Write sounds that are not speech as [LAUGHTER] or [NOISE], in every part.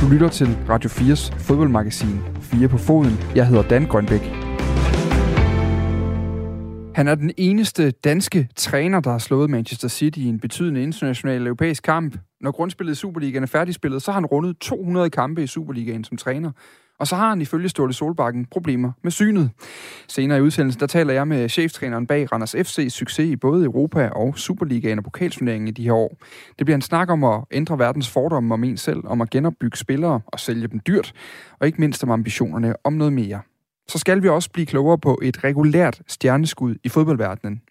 Du lytter til Radio 4's fodboldmagasin 4 på foden. Jeg hedder Dan Grønbæk. Han er den eneste danske træner, der har slået Manchester City i en betydende international europæisk kamp. Når grundspillet i Superligaen er færdigspillet, så har han rundet 200 kampe i Superligaen som træner. Og så har han ifølge Ståle Solbakken problemer med synet. Senere i udsendelsen, der taler jeg med cheftræneren bag Randers FC's succes i både Europa og Superligaen og pokalturneringen i de her år. Det bliver en snak om at ændre verdens fordomme om en selv, om at genopbygge spillere og sælge dem dyrt, og ikke mindst om ambitionerne om noget mere. Så skal vi også blive klogere på et regulært stjerneskud i fodboldverdenen.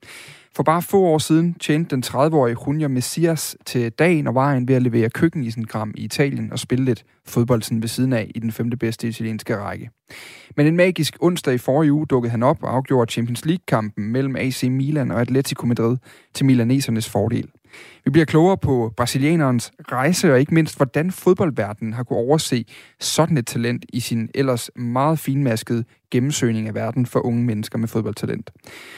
For bare få år siden tjente den 30-årige Junior Messias til dagen og vejen ved at levere køkkenisengram i Italien og spille lidt fodbold ved siden af i den femte bedste italienske række. Men en magisk onsdag i forrige uge dukkede han op og afgjorde Champions League-kampen mellem AC Milan og Atletico Madrid til milanesernes fordel. Vi bliver klogere på brasilianerens rejse, og ikke mindst, hvordan fodboldverdenen har kunne overse sådan et talent i sin ellers meget finmaskede gennemsøgning af verden for unge mennesker med fodboldtalent.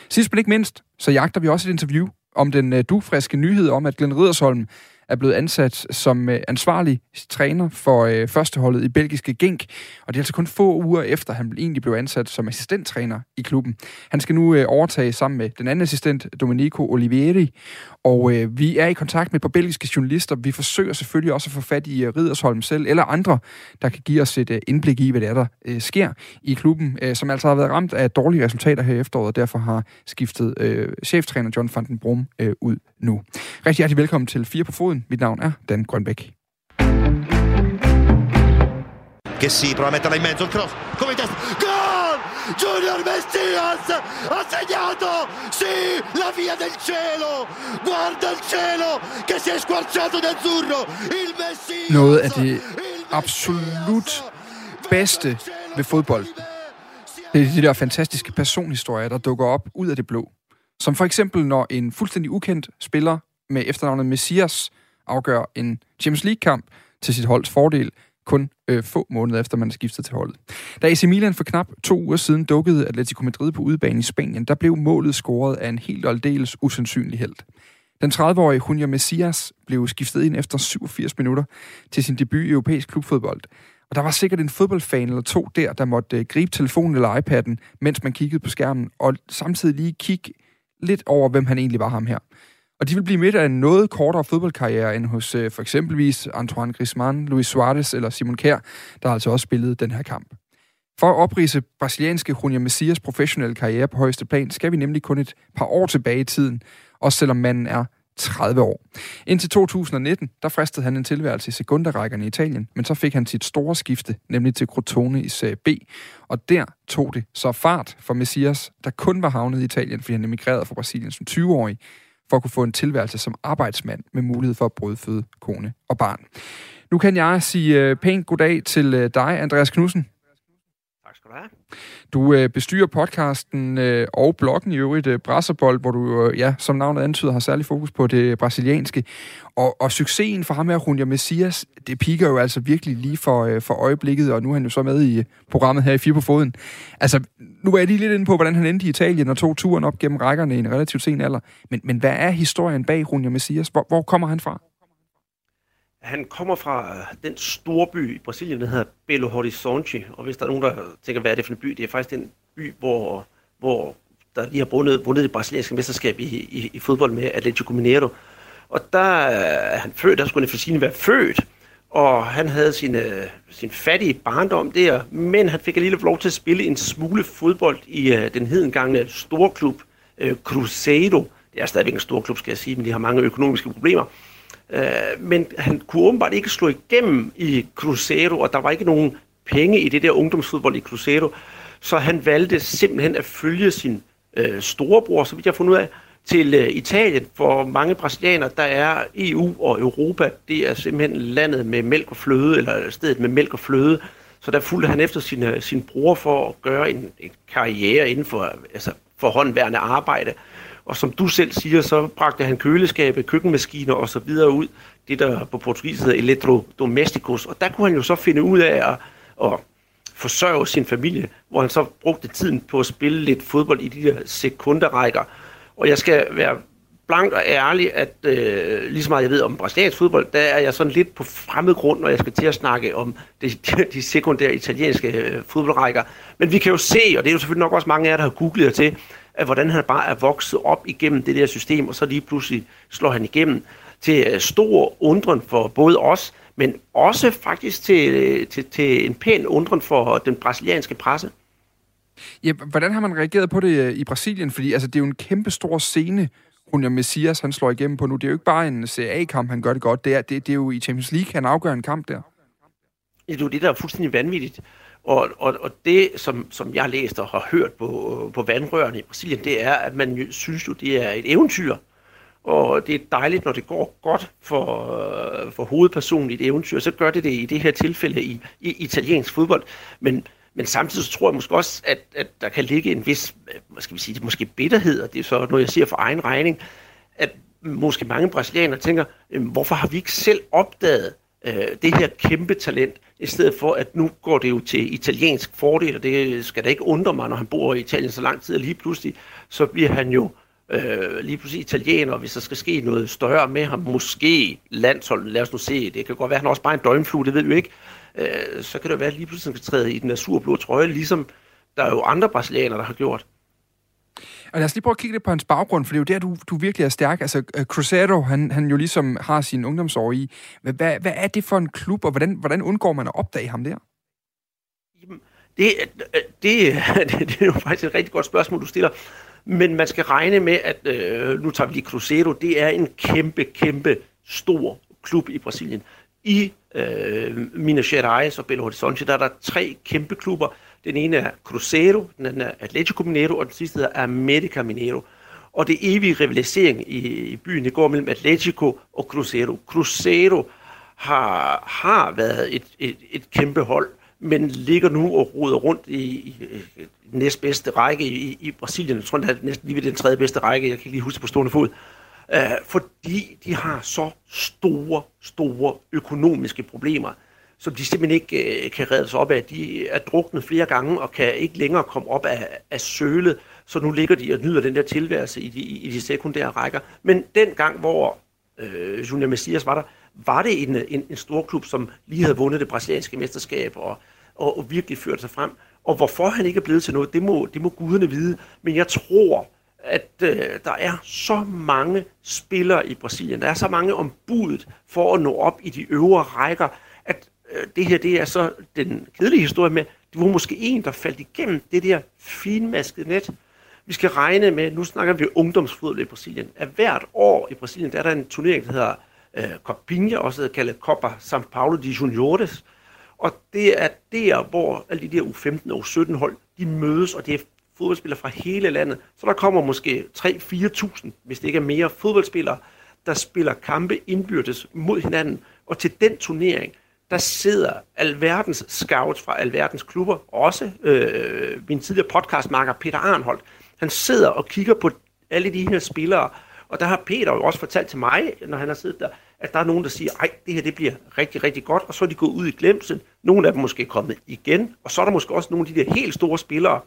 Sidst men ikke mindst, så jagter vi også et interview om den øh, dufriske nyhed om, at Glenn Riddersholm er blevet ansat som øh, ansvarlig træner for øh, førsteholdet i belgiske Genk, og det er altså kun få uger efter, han egentlig blev ansat som assistenttræner i klubben. Han skal nu øh, overtage sammen med den anden assistent, Domenico Olivieri, og vi er i kontakt med et par belgiske journalister. Vi forsøger selvfølgelig også at få fat i Ridersholm selv, eller andre, der kan give os et indblik i, hvad det er, der sker i klubben, som altså har været ramt af dårlige resultater her efteråret, og derfor har skiftet cheftræner John van den Brum ud nu. Rigtig hjertelig velkommen til Fire på Foden. Mit navn er Dan Grønbæk. Che si prova a metterla in mezzo il cross. Come testa. Gol! Junior Messias ha segnato sì la via del cielo. Guarda il cielo che si è squarciato d'azzurro il Messias Noget af det absolut bedste ved fodbold. det er de der fantastiske personhistorier, der dukker op ud af det blå. Som for eksempel, når en fuldstændig ukendt spiller med efternavnet Messias afgør en Champions League-kamp til sit holds fordel, kun øh, få måneder efter man er skiftet til holdet. Da AC Milan for knap to uger siden dukkede Atletico Madrid på udebane i Spanien, der blev målet scoret af en helt og aldeles usandsynlig held. Den 30-årige Junior Messias blev skiftet ind efter 87 minutter til sin debut i europæisk klubfodbold. Og der var sikkert en fodboldfan eller to der, der måtte øh, gribe telefonen eller iPad'en, mens man kiggede på skærmen, og samtidig lige kigge lidt over, hvem han egentlig var ham her. Og de vil blive midt af en noget kortere fodboldkarriere end hos øh, for eksempelvis Antoine Griezmann, Luis Suarez eller Simon Kjær, der altså også spillet den her kamp. For at oprise brasilianske Junior Messias professionelle karriere på højeste plan, skal vi nemlig kun et par år tilbage i tiden, også selvom manden er 30 år. Indtil 2019, der fristede han en tilværelse i sekundarækkerne i Italien, men så fik han sit store skifte, nemlig til Crotone i Serie B, og der tog det så fart for Messias, der kun var havnet i Italien, fordi han emigrerede fra Brasilien som 20-årig, for at kunne få en tilværelse som arbejdsmand med mulighed for at brødføde kone og barn. Nu kan jeg sige øh, pænt goddag til øh, dig, Andreas Knudsen. Skal du have. Du øh, bestyrer podcasten øh, og bloggen i øvrigt, øh, Brasserbold, hvor du, øh, ja, som navnet antyder, har særlig fokus på det brasilianske. Og, og succesen for ham her, Junior Messias, det piker jo altså virkelig lige for, øh, for øjeblikket, og nu er han jo så med i øh, programmet her i Fire på Foden. Altså, nu var jeg lige lidt inde på, hvordan han endte i Italien og tog turen op gennem rækkerne i en relativt sen alder. Men, men hvad er historien bag Junior Messias? Hvor, hvor kommer han fra? Han kommer fra øh, den store by i Brasilien, der hedder Belo Horizonte. Og hvis der er nogen, der tænker, hvad er det for en by? Det er faktisk den by, hvor, hvor der lige har vundet, vundet det brasilianske mesterskab i, i, i fodbold med Atletico Mineiro. Og der er han født, der skulle han for være født. Og han havde sin, øh, sin fattige barndom der, men han fik alligevel lov til at spille en smule fodbold i øh, den hedengangne storklub øh, Cruzeiro. Det er stadigvæk en stor klub, skal jeg sige, men de har mange økonomiske problemer. Øh, men han kunne åbenbart ikke slå igennem i Cruzeiro, og der var ikke nogen penge i det der ungdomsfodbold i Cruzeiro. Så han valgte simpelthen at følge sin øh, storebror, så vidt jeg har fundet ud af, til øh, Italien. For mange brasilianere, der er EU og Europa, det er simpelthen landet med mælk og fløde, eller stedet med mælk og fløde. Så der fulgte han efter sin, øh, sin bror for at gøre en, en karriere inden for, altså for håndværende arbejde. Og som du selv siger, så bragte han køleskabe, køkkenmaskiner og så videre ud. Det der på portugisisk hedder elektrodomesticus. Og der kunne han jo så finde ud af at, at forsørge sin familie, hvor han så brugte tiden på at spille lidt fodbold i de der sekunderrækker. Og jeg skal være blank og ærlig, at øh, ligesom meget jeg ved om brasiliansk fodbold, der er jeg sådan lidt på fremmed grund, når jeg skal til at snakke om de, de, [LAUGHS] de sekundære italienske øh, fodboldrækker. Men vi kan jo se, og det er jo selvfølgelig nok også mange af jer, der har googlet til, at hvordan han bare er vokset op igennem det der system, og så lige pludselig slår han igennem til øh, stor undren for både os, men også faktisk til, øh, til, til en pæn undren for den brasilianske presse. Ja, hvordan har man reageret på det øh, i Brasilien? Fordi altså, det er jo en kæmpe stor scene, Junior Messias han slår igennem på nu. Det er jo ikke bare en CA-kamp, han gør det godt. Det er, det, det er jo i Champions League, han afgør en kamp der. Ja, det er jo det, der er fuldstændig vanvittigt. Og, og, og det, som, som jeg har læst og har hørt på, på vandrørene i Brasilien, det er, at man jo, synes jo, det er et eventyr. Og det er dejligt, når det går godt for, for hovedpersonen i et eventyr. Så gør det det i det her tilfælde i, i italiensk fodbold. Men, men samtidig så tror jeg måske også, at, at der kan ligge en vis, hvad skal vi sige, måske bitterhed, og det er så noget, jeg siger for egen regning, at måske mange brasilianere tænker, hvorfor har vi ikke selv opdaget øh, det her kæmpe talent, i stedet for at nu går det jo til italiensk fordel, og det skal da ikke undre mig, når han bor i Italien så lang tid, og lige pludselig, så bliver han jo øh, lige pludselig italiener, hvis der skal ske noget større med ham, måske landsholdet, lad os nu se, det kan godt være, at han også bare er en døgnflue, det ved vi ikke, øh, så kan det være, at lige pludselig skal træde i den azurblå trøje, ligesom der er jo andre brasilianere, der har gjort. Og lad os lige prøve at kigge lidt på hans baggrund, for det er jo der, du, du virkelig er stærk. Altså, øh, uh, Cruzeiro, han, han jo ligesom har sin ungdomsår i. Hvad, hvad er det for en klub, og hvordan, hvordan undgår man at opdage ham der? Jamen, det, øh, det, [LAUGHS] det, det er jo faktisk et rigtig godt spørgsmål, du stiller. Men man skal regne med, at øh, nu tager vi lige Cruzeiro, det er en kæmpe, kæmpe stor klub i Brasilien. I øh, Minas Gerais og Belo Horizonte, der er der tre kæmpe klubber. Den ene er Cruzeiro, den anden er Atletico Mineiro, og den sidste er America Mineiro. Og det evige rivalisering i, i byen, det går mellem Atletico og Cruzeiro. Cruzeiro har, har været et, et, et kæmpe hold, men ligger nu og roder rundt i, i, i næstbedste række i, i Brasilien. Jeg tror, det er næsten lige ved den tredje bedste række. Jeg kan ikke lige huske på stående fod. Uh, fordi de har så store, store økonomiske problemer, som de simpelthen ikke øh, kan redde sig op af. De er druknet flere gange og kan ikke længere komme op af, af sølet, så nu ligger de og nyder den der tilværelse i de, i de sekundære rækker. Men den gang, hvor øh, Junior Messias var der, var det en, en, en stor klub, som lige havde vundet det brasilianske mesterskab og, og, og virkelig førte sig frem. Og hvorfor han ikke er blevet til noget, det må, det må guderne vide. Men jeg tror, at øh, der er så mange spillere i Brasilien, der er så mange ombudet for at nå op i de øvre rækker, at Øh, det her det er så den kedelige historie med, det var måske en, der faldt igennem det der finmaskede net. Vi skal regne med, nu snakker vi ungdomsfodbold i Brasilien, at hvert år i Brasilien, der er der en turnering, der hedder øh, Copinha, også kaldet Copa São Paulo de Juniores, og det er der, hvor alle de der U15 og U17 hold, de mødes, og det er fodboldspillere fra hele landet. Så der kommer måske 3-4.000, hvis det ikke er mere, fodboldspillere, der spiller kampe indbyrdes mod hinanden. Og til den turnering, der sidder alverdens scouts fra alverdens klubber, også øh, min tidligere podcastmarker Peter Arnholdt. Han sidder og kigger på alle de her spillere, og der har Peter jo også fortalt til mig, når han har siddet der, at der er nogen, der siger, ej, det her det bliver rigtig, rigtig godt, og så er de gået ud i glemsel. Nogle af dem måske kommet igen, og så er der måske også nogle af de der helt store spillere,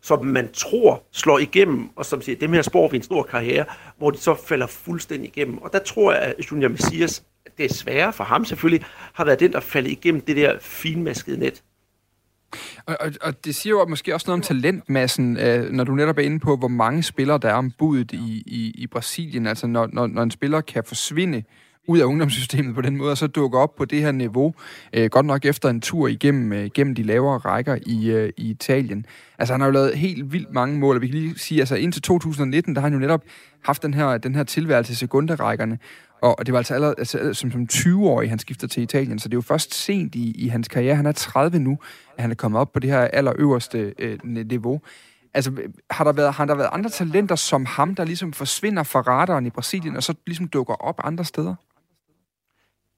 som man tror slår igennem, og som siger, dem her spår vi en stor karriere, hvor de så falder fuldstændig igennem. Og der tror jeg, at Junior Messias, det er sværere for ham selvfølgelig, har været den, der faldet igennem det der finmaskede net. Og, og, og det siger jo måske også noget om talentmassen, øh, når du netop er inde på, hvor mange spillere der er om budet i, i, i Brasilien. Altså når, når, når en spiller kan forsvinde ud af ungdomssystemet på den måde, og så dukker op på det her niveau, øh, godt nok efter en tur igennem øh, gennem de lavere rækker i, øh, i Italien. Altså han har jo lavet helt vildt mange mål, og vi kan lige sige, altså indtil 2019, der har han jo netop haft den her, den her tilværelse i sekunderækkerne, og det var altså allerede altså, som, som 20-årig, han skifter til Italien, så det er jo først sent i, i hans karriere, han er 30 nu, at han er kommet op på det her allerøverste øh, niveau. Altså, har der, været, har der været andre talenter som ham, der ligesom forsvinder fra radaren i Brasilien, og så ligesom dukker op andre steder?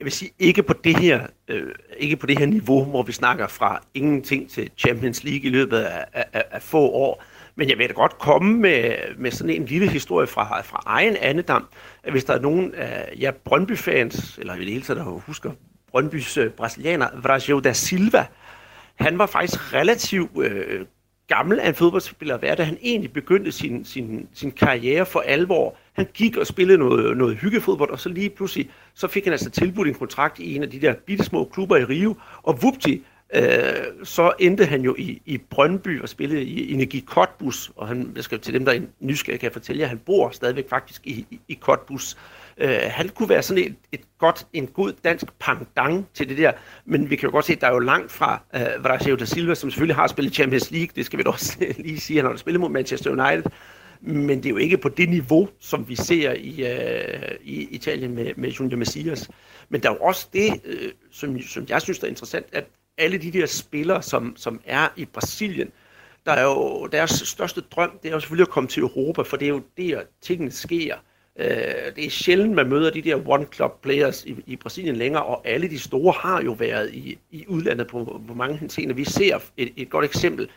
Jeg vil sige, ikke på det her, øh, ikke på det her niveau, hvor vi snakker fra ingenting til Champions League i løbet af, af, af få år. Men jeg vil da godt komme med, med sådan en lille historie fra, fra egen andedam, at hvis der er nogen af jer Brøndby-fans, eller i det hele taget, der husker Brøndbys øh, brasilianer, Brasil da Silva, han var faktisk relativt øh, gammel af en fodboldspiller at være, da han egentlig begyndte sin, sin, sin karriere for alvor. Han gik og spillede noget, noget hyggefodbold, og så lige pludselig, så fik han altså tilbudt en kontrakt i en af de der bitte små klubber i Rio, og vupti, øh, så endte han jo i, i Brøndby og spillede i Energi Kotbus, og han, jeg skal til dem, der er nysgerrige, kan jeg fortælle jer, han bor stadigvæk faktisk i, i, i Kotbus. Øh, han kunne være sådan et, et godt, en god dansk pangdang til det der, men vi kan jo godt se, at der er jo langt fra øh, Vrasio da Silva, som selvfølgelig har spillet Champions League, det skal vi da også [LAUGHS] lige sige, han har spillet mod Manchester United, men det er jo ikke på det niveau, som vi ser i, øh, i Italien med, med Junior Messias. Men der er jo også det, øh, som, som jeg synes er interessant, at alle de der spillere, som, som er i Brasilien, der er jo deres største drøm, det er jo selvfølgelig at komme til Europa, for det er jo der, tingene sker. Øh, det er sjældent, man møder de der one-club players i, i Brasilien længere, og alle de store har jo været i, i udlandet på, på mange henseender. Vi ser et, et godt eksempel,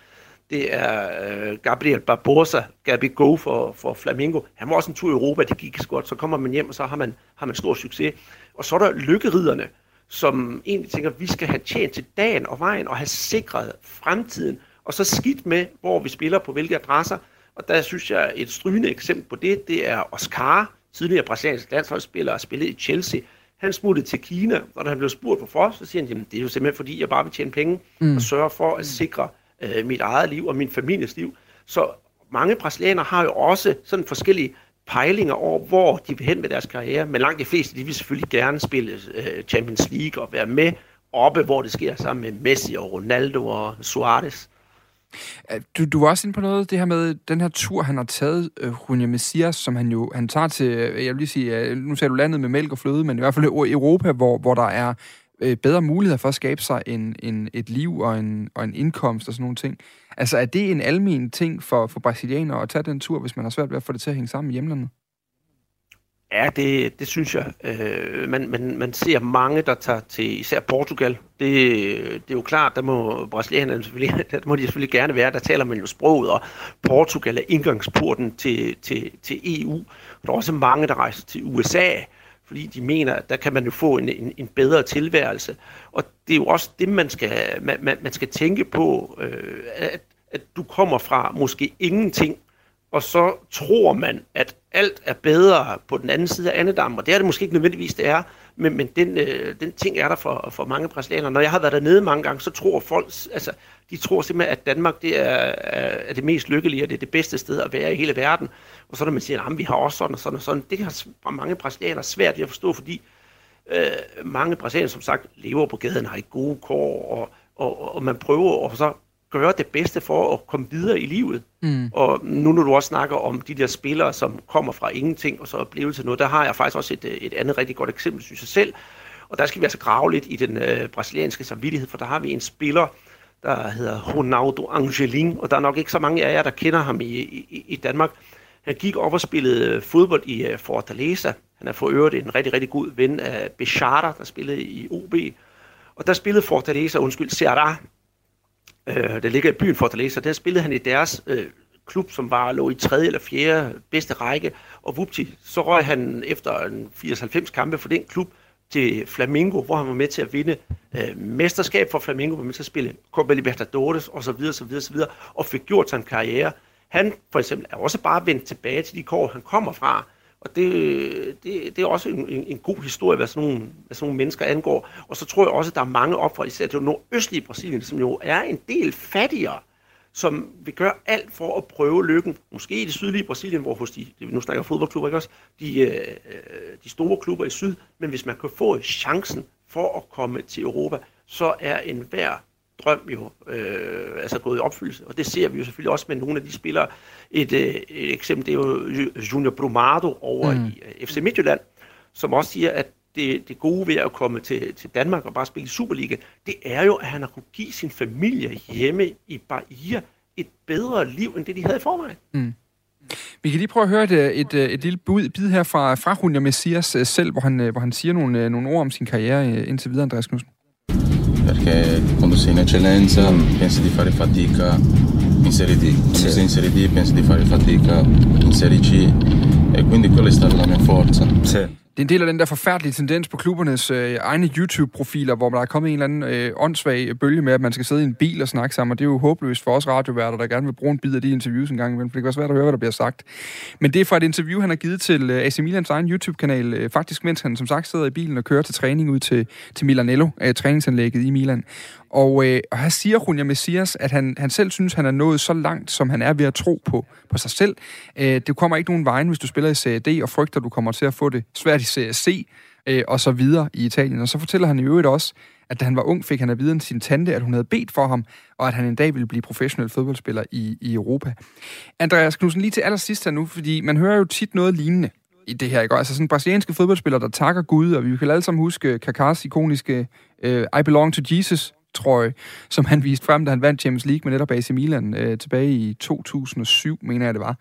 det er øh, Gabriel Barbosa, Gabi Go for, for Flamingo. Han var også en tur i Europa, det gik godt. Så kommer man hjem, og så har man, har man stor succes. Og så er der lykkeriderne, som egentlig tænker, at vi skal have tjent til dagen og vejen og have sikret fremtiden. Og så skidt med, hvor vi spiller på hvilke adresser. Og der synes jeg, et strygende eksempel på det, det er Oscar, tidligere brasiliansk landsholdsspiller, og spillet i Chelsea. Han smuttede til Kina, og da han blev spurgt hvorfor, så siger han, at det er jo simpelthen fordi, jeg bare vil tjene penge mm. og sørge for at sikre øh, mit eget liv og min families liv. Så mange brasilianere har jo også sådan forskellige pejlinger over, hvor de vil hen med deres karriere, men langt de fleste, de vil selvfølgelig gerne spille øh, Champions League og være med oppe, hvor det sker sammen med Messi og Ronaldo og Suarez. Øh, du, du var også inde på noget, det her med den her tur, han har taget, øh, Junia Messias, som han jo han tager til, øh, jeg vil lige sige, øh, nu sagde du landet med mælk og fløde, men i hvert fald Europa, hvor, hvor der er øh, bedre muligheder for at skabe sig en, en, et liv og en, og en indkomst og sådan nogle ting. Altså er det en almen ting for, for brasilianere at tage den tur, hvis man har svært ved at få det til at hænge sammen i hjemlandet? Ja, det, det synes jeg. Øh, man, man, man ser mange, der tager til især Portugal. Det, det er jo klart, der må brasilianerne selvfølgelig, [LAUGHS] der må de selvfølgelig gerne være. Der taler man jo sproget, og Portugal er indgangsporten til, til, til EU. Der er også mange, der rejser til USA, fordi de mener, at der kan man jo få en, en, en bedre tilværelse. Og det er jo også det, man skal, man, man, man skal tænke på, øh, at, at du kommer fra måske ingenting, og så tror man, at alt er bedre på den anden side af andedammen, og det er det måske ikke nødvendigvis, det er, men, men den, øh, den ting er der for, for mange brasilianere. Når jeg har været dernede mange gange, så tror folk, altså, de tror simpelthen, at Danmark det er, er det mest lykkelige, og det er det bedste sted at være i hele verden. Og så når man siger, at vi har også sådan og sådan og sådan, det har mange brasilianere svært ved at forstå, fordi øh, mange brasilianere, som sagt, lever på gaden, har ikke gode kår, og, og, og man prøver og så gøre det bedste for at komme videre i livet. Mm. Og nu når du også snakker om de der spillere, som kommer fra ingenting og så er blevet til noget, der har jeg faktisk også et, et andet rigtig godt eksempel, synes jeg selv. Og der skal vi altså grave lidt i den øh, brasilianske samvittighed, for der har vi en spiller, der hedder Ronaldo Angelin, og der er nok ikke så mange af jer, der kender ham i, i, i Danmark. Han gik op og spillede fodbold i uh, Fortaleza. Han er for øvrigt en rigtig, rigtig god ven af Bechara, der spillede i OB. Og der spillede Fortaleza, undskyld, Ceará, øh, der ligger i byen Fortaleza, der spillede han i deres øh, klub, som var lå i tredje eller fjerde bedste række, og vupti, så røg han efter en 80-90 kampe for den klub til Flamengo, hvor han var med til at vinde øh, mesterskab for Flamengo, var med til at spille Copa Libertadores osv. så videre, og fik gjort sig en karriere. Han for eksempel er også bare vendt tilbage til de kår, han kommer fra, og det, det, det er også en, en, en god historie, hvad sådan, nogle, hvad sådan nogle mennesker angår. Og så tror jeg også, at der er mange op fra især det nordøstlige Brasilien, som jo er en del fattigere, som vil gøre alt for at prøve lykken. Måske i det sydlige Brasilien, hvor hos de, nu snakker fodboldklubber, ikke også, de, øh, øh, de store klubber i syd, men hvis man kan få chancen for at komme til Europa, så er enhver drøm jo øh, altså gået i opfyldelse. Og det ser vi jo selvfølgelig også med nogle af de spillere. Et, øh, et eksempel, det er jo Junior Brumado over mm. i øh, FC Midtjylland, som også siger, at det, det gode ved at komme til, til Danmark og bare spille Superliga, det er jo, at han har kunne give sin familie hjemme i Bahia et bedre liv, end det de havde i forvejen. Mm. Vi kan lige prøve at høre et, et, et, et lille bud, bid her fra, fra Junior Messias øh, selv, hvor han, hvor han siger nogle, nogle ord om sin karriere indtil videre, Andreas Knudsen. Perché quando sei in eccellenza pensi di fare fatica in Serie D, quando sì. sei in Serie D pensi di fare fatica in Serie C e quindi quella è stata la mia forza. Sì. Det er en del af den der forfærdelige tendens på klubbernes øh, egne YouTube-profiler, hvor der er kommet en eller anden øh, åndssvag bølge med, at man skal sidde i en bil og snakke sammen, og det er jo håbløst for os radioværter, der gerne vil bruge en bid af de interviews en gang imellem, for det kan være svært at høre, hvad der bliver sagt. Men det er fra et interview, han har givet til øh, AC Milans egen YouTube-kanal, øh, faktisk mens han som sagt sidder i bilen og kører til træning ud til, til Milanello, øh, træningsanlægget i Milan. Og, øh, og her siger Runja Messias, at han, han selv synes, han er nået så langt, som han er ved at tro på, på sig selv. Øh, det kommer ikke nogen vejen, hvis du spiller i Serie D, og frygter, at du kommer til at få det svært i Serie C, øh, og så videre i Italien. Og så fortæller han i øvrigt også, at da han var ung, fik han at vide af sin tante, at hun havde bedt for ham, og at han en dag ville blive professionel fodboldspiller i, i Europa. Andreas Knudsen, lige til allersidst her nu, fordi man hører jo tit noget lignende i det her, ikke? Altså sådan brasilianske fodboldspillere, der takker Gud, og vi kan alle sammen huske Kakas ikoniske øh, I belong to Jesus trøje, som han viste frem, da han vandt Champions League med netop AC Milan øh, tilbage i 2007, mener jeg det var.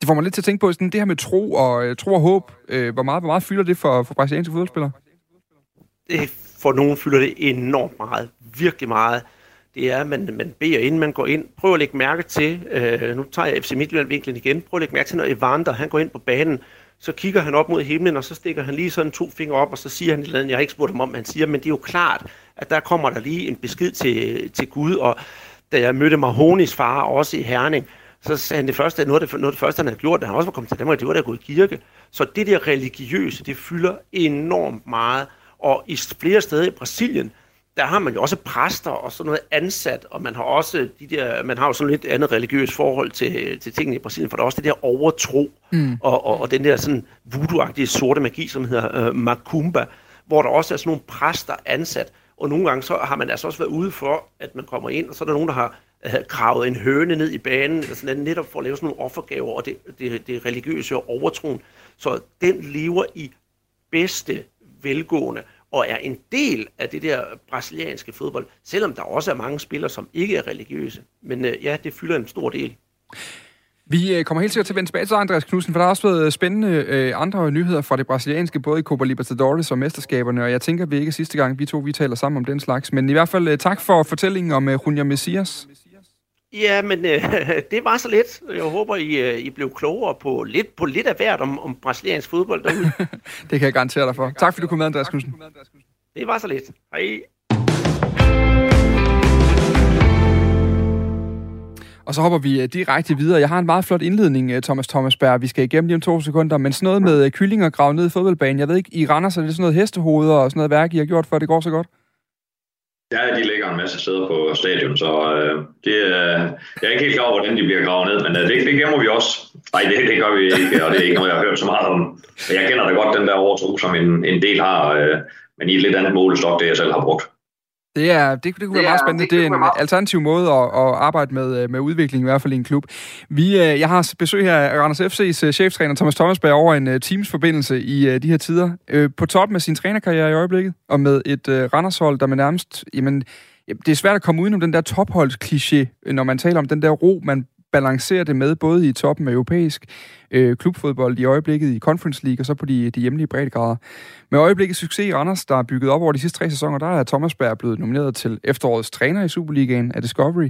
Det får mig lidt til at tænke på, sådan det her med tro og, øh, tro og håb. Øh, hvor, meget, hvor meget fylder det for, for brasilianske fodboldspillere? Det, for nogen fylder det enormt meget. Virkelig meget. Det er, at man, man beder, inden man går ind. Prøv at lægge mærke til, øh, nu tager jeg FC Midtjylland-vinklen igen, prøv at lægge mærke til, når Evander han går ind på banen, så kigger han op mod himlen, og så stikker han lige sådan to fingre op, og så siger han et eller andet, jeg har ikke spurgt ham om, han siger, men det er jo klart, at der kommer der lige en besked til, til Gud, og da jeg mødte Mahonis far, også i Herning, så sagde han det første, noget af det, noget af det første, han havde gjort, da han også var kommet til Danmark, det var, da gået i kirke. Så det der religiøse, det fylder enormt meget, og i flere steder i Brasilien, der har man jo også præster og sådan noget ansat, og man har også de der, man har jo sådan lidt andet religiøst forhold til, til tingene i Brasilien, for der er også det der overtro, mm. og, og, og den der sådan voodoo sorte magi, som hedder uh, Macumba, hvor der også er sådan nogle præster ansat, og nogle gange så har man altså også været ude for, at man kommer ind, og så er der nogen, der har uh, gravet en høne ned i banen, eller sådan noget, netop for at lave sådan nogle offergaver, og det, det, det religiøse og overtroen. Så den lever i bedste velgående og er en del af det der brasilianske fodbold, selvom der også er mange spillere, som ikke er religiøse. Men øh, ja, det fylder en stor del. Vi øh, kommer helt sikkert til at vende tilbage til Andreas Knudsen, for der har også været øh, spændende øh, andre nyheder fra det brasilianske, både i Copa Libertadores og mesterskaberne, og jeg tænker, at vi ikke er sidste gang, vi to vi taler sammen om den slags. Men i hvert fald øh, tak for fortællingen om øh, Junior Messias. Ja, men øh, [LAUGHS] det var så lidt. Jeg håber, I, øh, I blev klogere på lidt, på lidt af hvert om, om brasiliansk fodbold derude. [LAUGHS] det kan jeg garantere dig for. Tak fordi du kom med, Andreas Knudsen. Det var så lidt. Hej. Og så hopper vi øh, direkte videre. Jeg har en meget flot indledning, øh, Thomas Thomasberg. Vi skal igennem lige om to sekunder. Men sådan noget med kyllinger gravet ned i fodboldbanen. Jeg ved ikke, I render så det sådan noget hestehoveder og sådan noget værk, I har gjort, for det går så godt? Ja, de ligger en masse steder på stadion, så øh, det, øh, jeg er ikke helt klar over, hvordan de bliver gravet ned, men øh, det, det gemmer vi også. Nej, det, det gør vi ikke, og det er ikke noget, jeg har hørt så meget om. Men jeg kender da godt den der overtro, som en, en del har, øh, men i et lidt andet målestok, det jeg selv har brugt. Det, er, det, det kunne det være meget spændende. Det, det er en alternativ måde at, at arbejde med, øh, med udvikling, i hvert fald i en klub. Vi, øh, jeg har besøg her af Randers FC's øh, cheftræner Thomas Thomasberg over en Teams-forbindelse i de her tider. På toppen af sin trænerkarriere i øjeblikket, og med et Randershold, der med nærmest... Jamen, det er svært at komme udenom den der topholdskliché, når man taler om den der ro, man balancerer det med, både i toppen af europæisk øh, klubfodbold i øjeblikket i Conference League, og så på de, de hjemlige breddegrader. Med øjeblikket succes i Randers, der er bygget op over de sidste tre sæsoner, der er Thomas Berg blevet nomineret til efterårets træner i Superligaen af Discovery,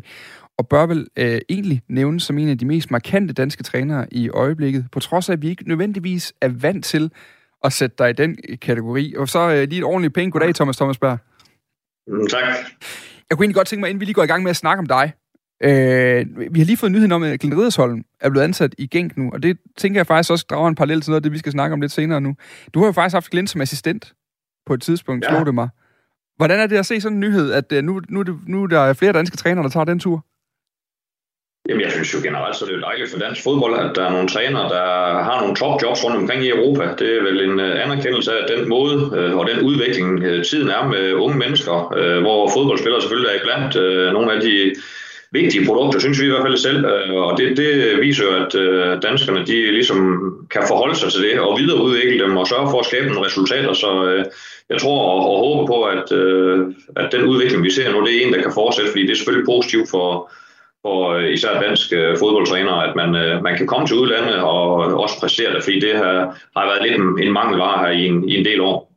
og bør vel øh, egentlig nævnes som en af de mest markante danske trænere i øjeblikket, på trods af, at vi ikke nødvendigvis er vant til at sætte dig i den kategori. Og så øh, lige et ordentligt pænt goddag, Thomas Thomasberg. Mm, tak. Jeg kunne egentlig godt tænke mig, inden vi lige går i gang med at snakke om dig, Øh, vi har lige fået nyheden om, at Glenn Riddersholm er blevet ansat i Genk nu, og det tænker jeg faktisk også drager en parallel til noget af det, vi skal snakke om lidt senere nu. Du har jo faktisk haft Glenn som assistent på et tidspunkt, ja. slog det mig. Hvordan er det at se sådan en nyhed, at uh, nu, nu, nu der er flere danske trænere, der tager den tur? Jamen, jeg synes jo generelt, så det er dejligt for dansk fodbold, at der er nogle trænere, der har nogle topjobs rundt omkring i Europa. Det er vel en uh, anerkendelse af den måde uh, og den udvikling, tiden er med unge mennesker, hvor fodboldspillere selvfølgelig er iblandt uh, nogle af de vigtige produkter, synes vi i hvert fald selv. Øh, og det, det viser jo, at øh, danskerne de ligesom kan forholde sig til det og videreudvikle dem og sørge for at skabe nogle resultater. Så øh, jeg tror og, og håber på, at, at den udvikling, vi ser nu, det er en, der kan fortsætte, fordi det er selvfølgelig positivt for, for især danske fodboldtrænere, at man, man kan komme til udlandet og også præstere det, fordi det har, har været lidt en, en mangelvare her i en, i en del år.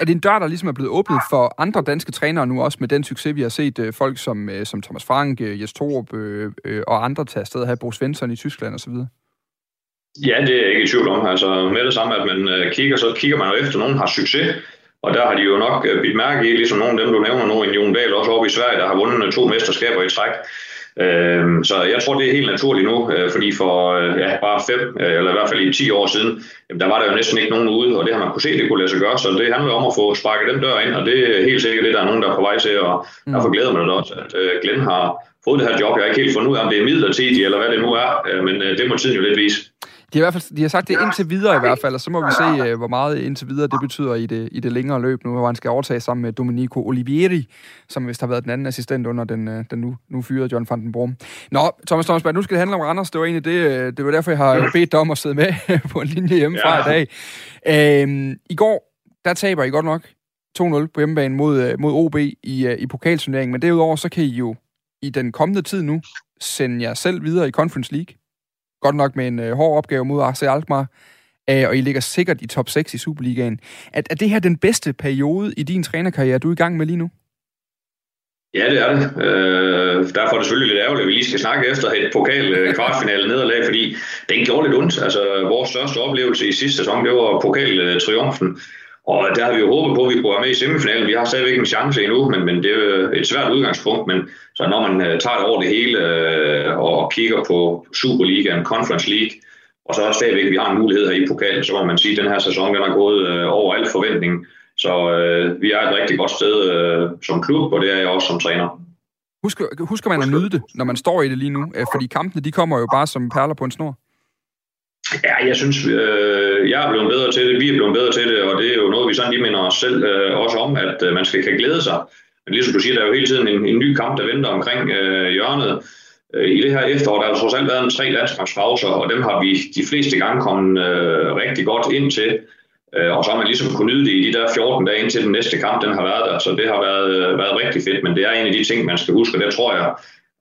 Er det en dør, der ligesom er blevet åbnet for andre danske trænere nu, også med den succes, vi har set øh, folk som, øh, som Thomas Frank, øh, Jes Torup øh, øh, og andre tage afsted her, Bo Svensson i Tyskland osv.? Ja, det er jeg ikke i tvivl om. Altså med det samme, at man øh, kigger, så kigger man jo efter, at nogen har succes. Og der har de jo nok øh, bidt mærke i, ligesom nogle af dem, du nævner nu, en Jon Dahl også oppe i Sverige, der har vundet øh, to mesterskaber i træk. Øhm, så jeg tror, det er helt naturligt nu, øh, fordi for ja, bare fem, eller i hvert fald i 10 år siden, der var der jo næsten ikke nogen ude, og det har man kunne se, det kunne lade sig gøre. Så det handler om at få sparket den dør ind, og det er helt sikkert det, der er nogen, der er på vej til, og mm. derfor glæder mig det også, at Glenn har fået det her job. Jeg har ikke helt fundet ud af, om det er midlertidigt, eller hvad det nu er, men det må tiden jo lidt vise. De i hvert fald, de har sagt det indtil videre i hvert fald, og så må vi se, øh, hvor meget indtil videre det betyder i det, i det længere løb nu, hvor han skal overtage sammen med Domenico Olivieri, som vist har været den anden assistent under den, øh, den nu, nu fyrede John van den Brom. Nå, Thomas Thomasberg, nu skal det handle om Randers. Det var egentlig det, øh, det var derfor, jeg har bedt dig om at sidde med [LAUGHS] på en linje hjemmefra ja. i dag. Øhm, I går, der taber I godt nok 2-0 på hjemmebane mod, mod OB i, i pokalturneringen, men derudover så kan I jo i den kommende tid nu sende jer selv videre i Conference League godt nok med en øh, hård opgave mod AC Alkmaar, øh, og I ligger sikkert i top 6 i Superligaen. Er, er det her den bedste periode i din trænerkarriere, du er i gang med lige nu? Ja, det er det. Øh, derfor er det selvfølgelig lidt ærgerligt, at vi lige skal snakke efter et pokal øh, kvartfinale nederlag, fordi den gjorde lidt ondt. Altså, vores største oplevelse i sidste sæson, det var pokaltriumfen. Øh, og der har vi jo håbet på, at vi kunne være med i semifinalen. Vi har stadigvæk en chance endnu, men, men det er et svært udgangspunkt. Men så når man uh, tager det over det hele uh, og kigger på Superligaen, Conference League, og så stadigvæk, vi har en mulighed her i pokalen, så må man sige, at den her sæson den er gået uh, over al forventning. Så uh, vi er et rigtig godt sted uh, som klub, og det er jeg også som træner. Husker, husker man at nyde det, når man står i det lige nu? Fordi kampene, de kommer jo bare som perler på en snor. Ja, jeg synes, øh, jeg er blevet bedre til det, vi er blevet bedre til det, og det er jo noget, vi sådan lige minder os selv øh, også om, at øh, man skal kan glæde sig. Men ligesom du siger, der er jo hele tiden en, en ny kamp, der venter omkring øh, hjørnet. Øh, I det her efterår, der har trods alt været en tre landskampspauser, og dem har vi de fleste gange kommet øh, rigtig godt ind til. Øh, og så har man ligesom kunne nyde det i de der 14 dage indtil den næste kamp, den har været der. Så det har været, øh, været rigtig fedt, men det er en af de ting, man skal huske, og der tror jeg,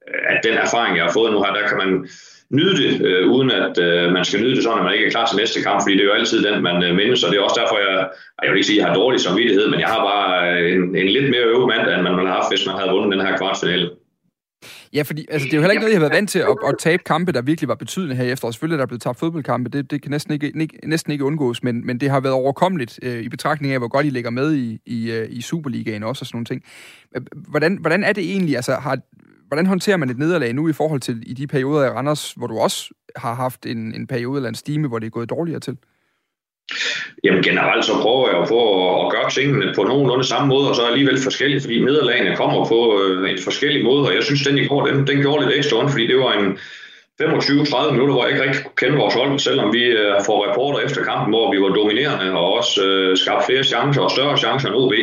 øh, at den erfaring, jeg har fået nu her, der kan man nyde det, øh, uden at øh, man skal nyde det sådan, at man ikke er klar til næste kamp, fordi det er jo altid den, man øh, mindes, og det er også derfor, jeg, jeg vil ikke sige, at jeg har dårlig samvittighed, men jeg har bare øh, en, en lidt mere øvet mand, end man ville have haft, hvis man havde vundet den her kvartfinale. Ja, fordi altså, det er jo heller ikke noget, jeg har været vant til at, at tabe kampe, der virkelig var betydende her i efteråret. Selvfølgelig der er blevet tabt fodboldkampe, det, det kan næsten ikke, ikke, næsten ikke undgås, men, men det har været overkommeligt øh, i betragtning af, hvor godt I ligger med i, i, øh, i Superligaen også og sådan nogle ting. Hvordan, hvordan er det egentlig? Altså, har, hvordan håndterer man et nederlag nu i forhold til i de perioder i Randers, hvor du også har haft en, en periode eller en stime, hvor det er gået dårligere til? Jamen generelt så prøver jeg på at gøre tingene på nogenlunde samme måde, og så alligevel forskelligt, fordi nederlagene kommer på øh, en forskellig måde, og jeg synes, den i går, den, den gjorde lidt ekstra ondt, fordi det var en, 25-30 minutter, hvor jeg ikke rigtig kunne kende vores hold, selvom vi øh, får rapporter efter kampen, hvor vi var dominerende og også øh, skabte flere chancer og større chancer end OB,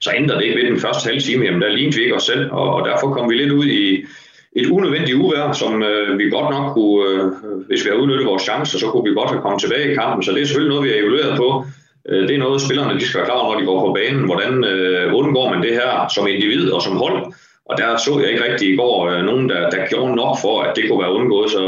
så ændrede det ikke ved den første halve time. Jamen, der lignede vi ikke os selv, og, og derfor kom vi lidt ud i et unødvendigt uvær, som øh, vi godt nok kunne, øh, hvis vi havde udnyttet vores chancer, så kunne vi godt have kommet tilbage i kampen. Så det er selvfølgelig noget, vi har evalueret på. Øh, det er noget, spillerne de skal være klar over, når de går på banen. Hvordan øh, undgår man det her som individ og som hold? Og der så jeg ikke rigtig i går øh, nogen, der, der gjorde nok for, at det kunne være undgået. Så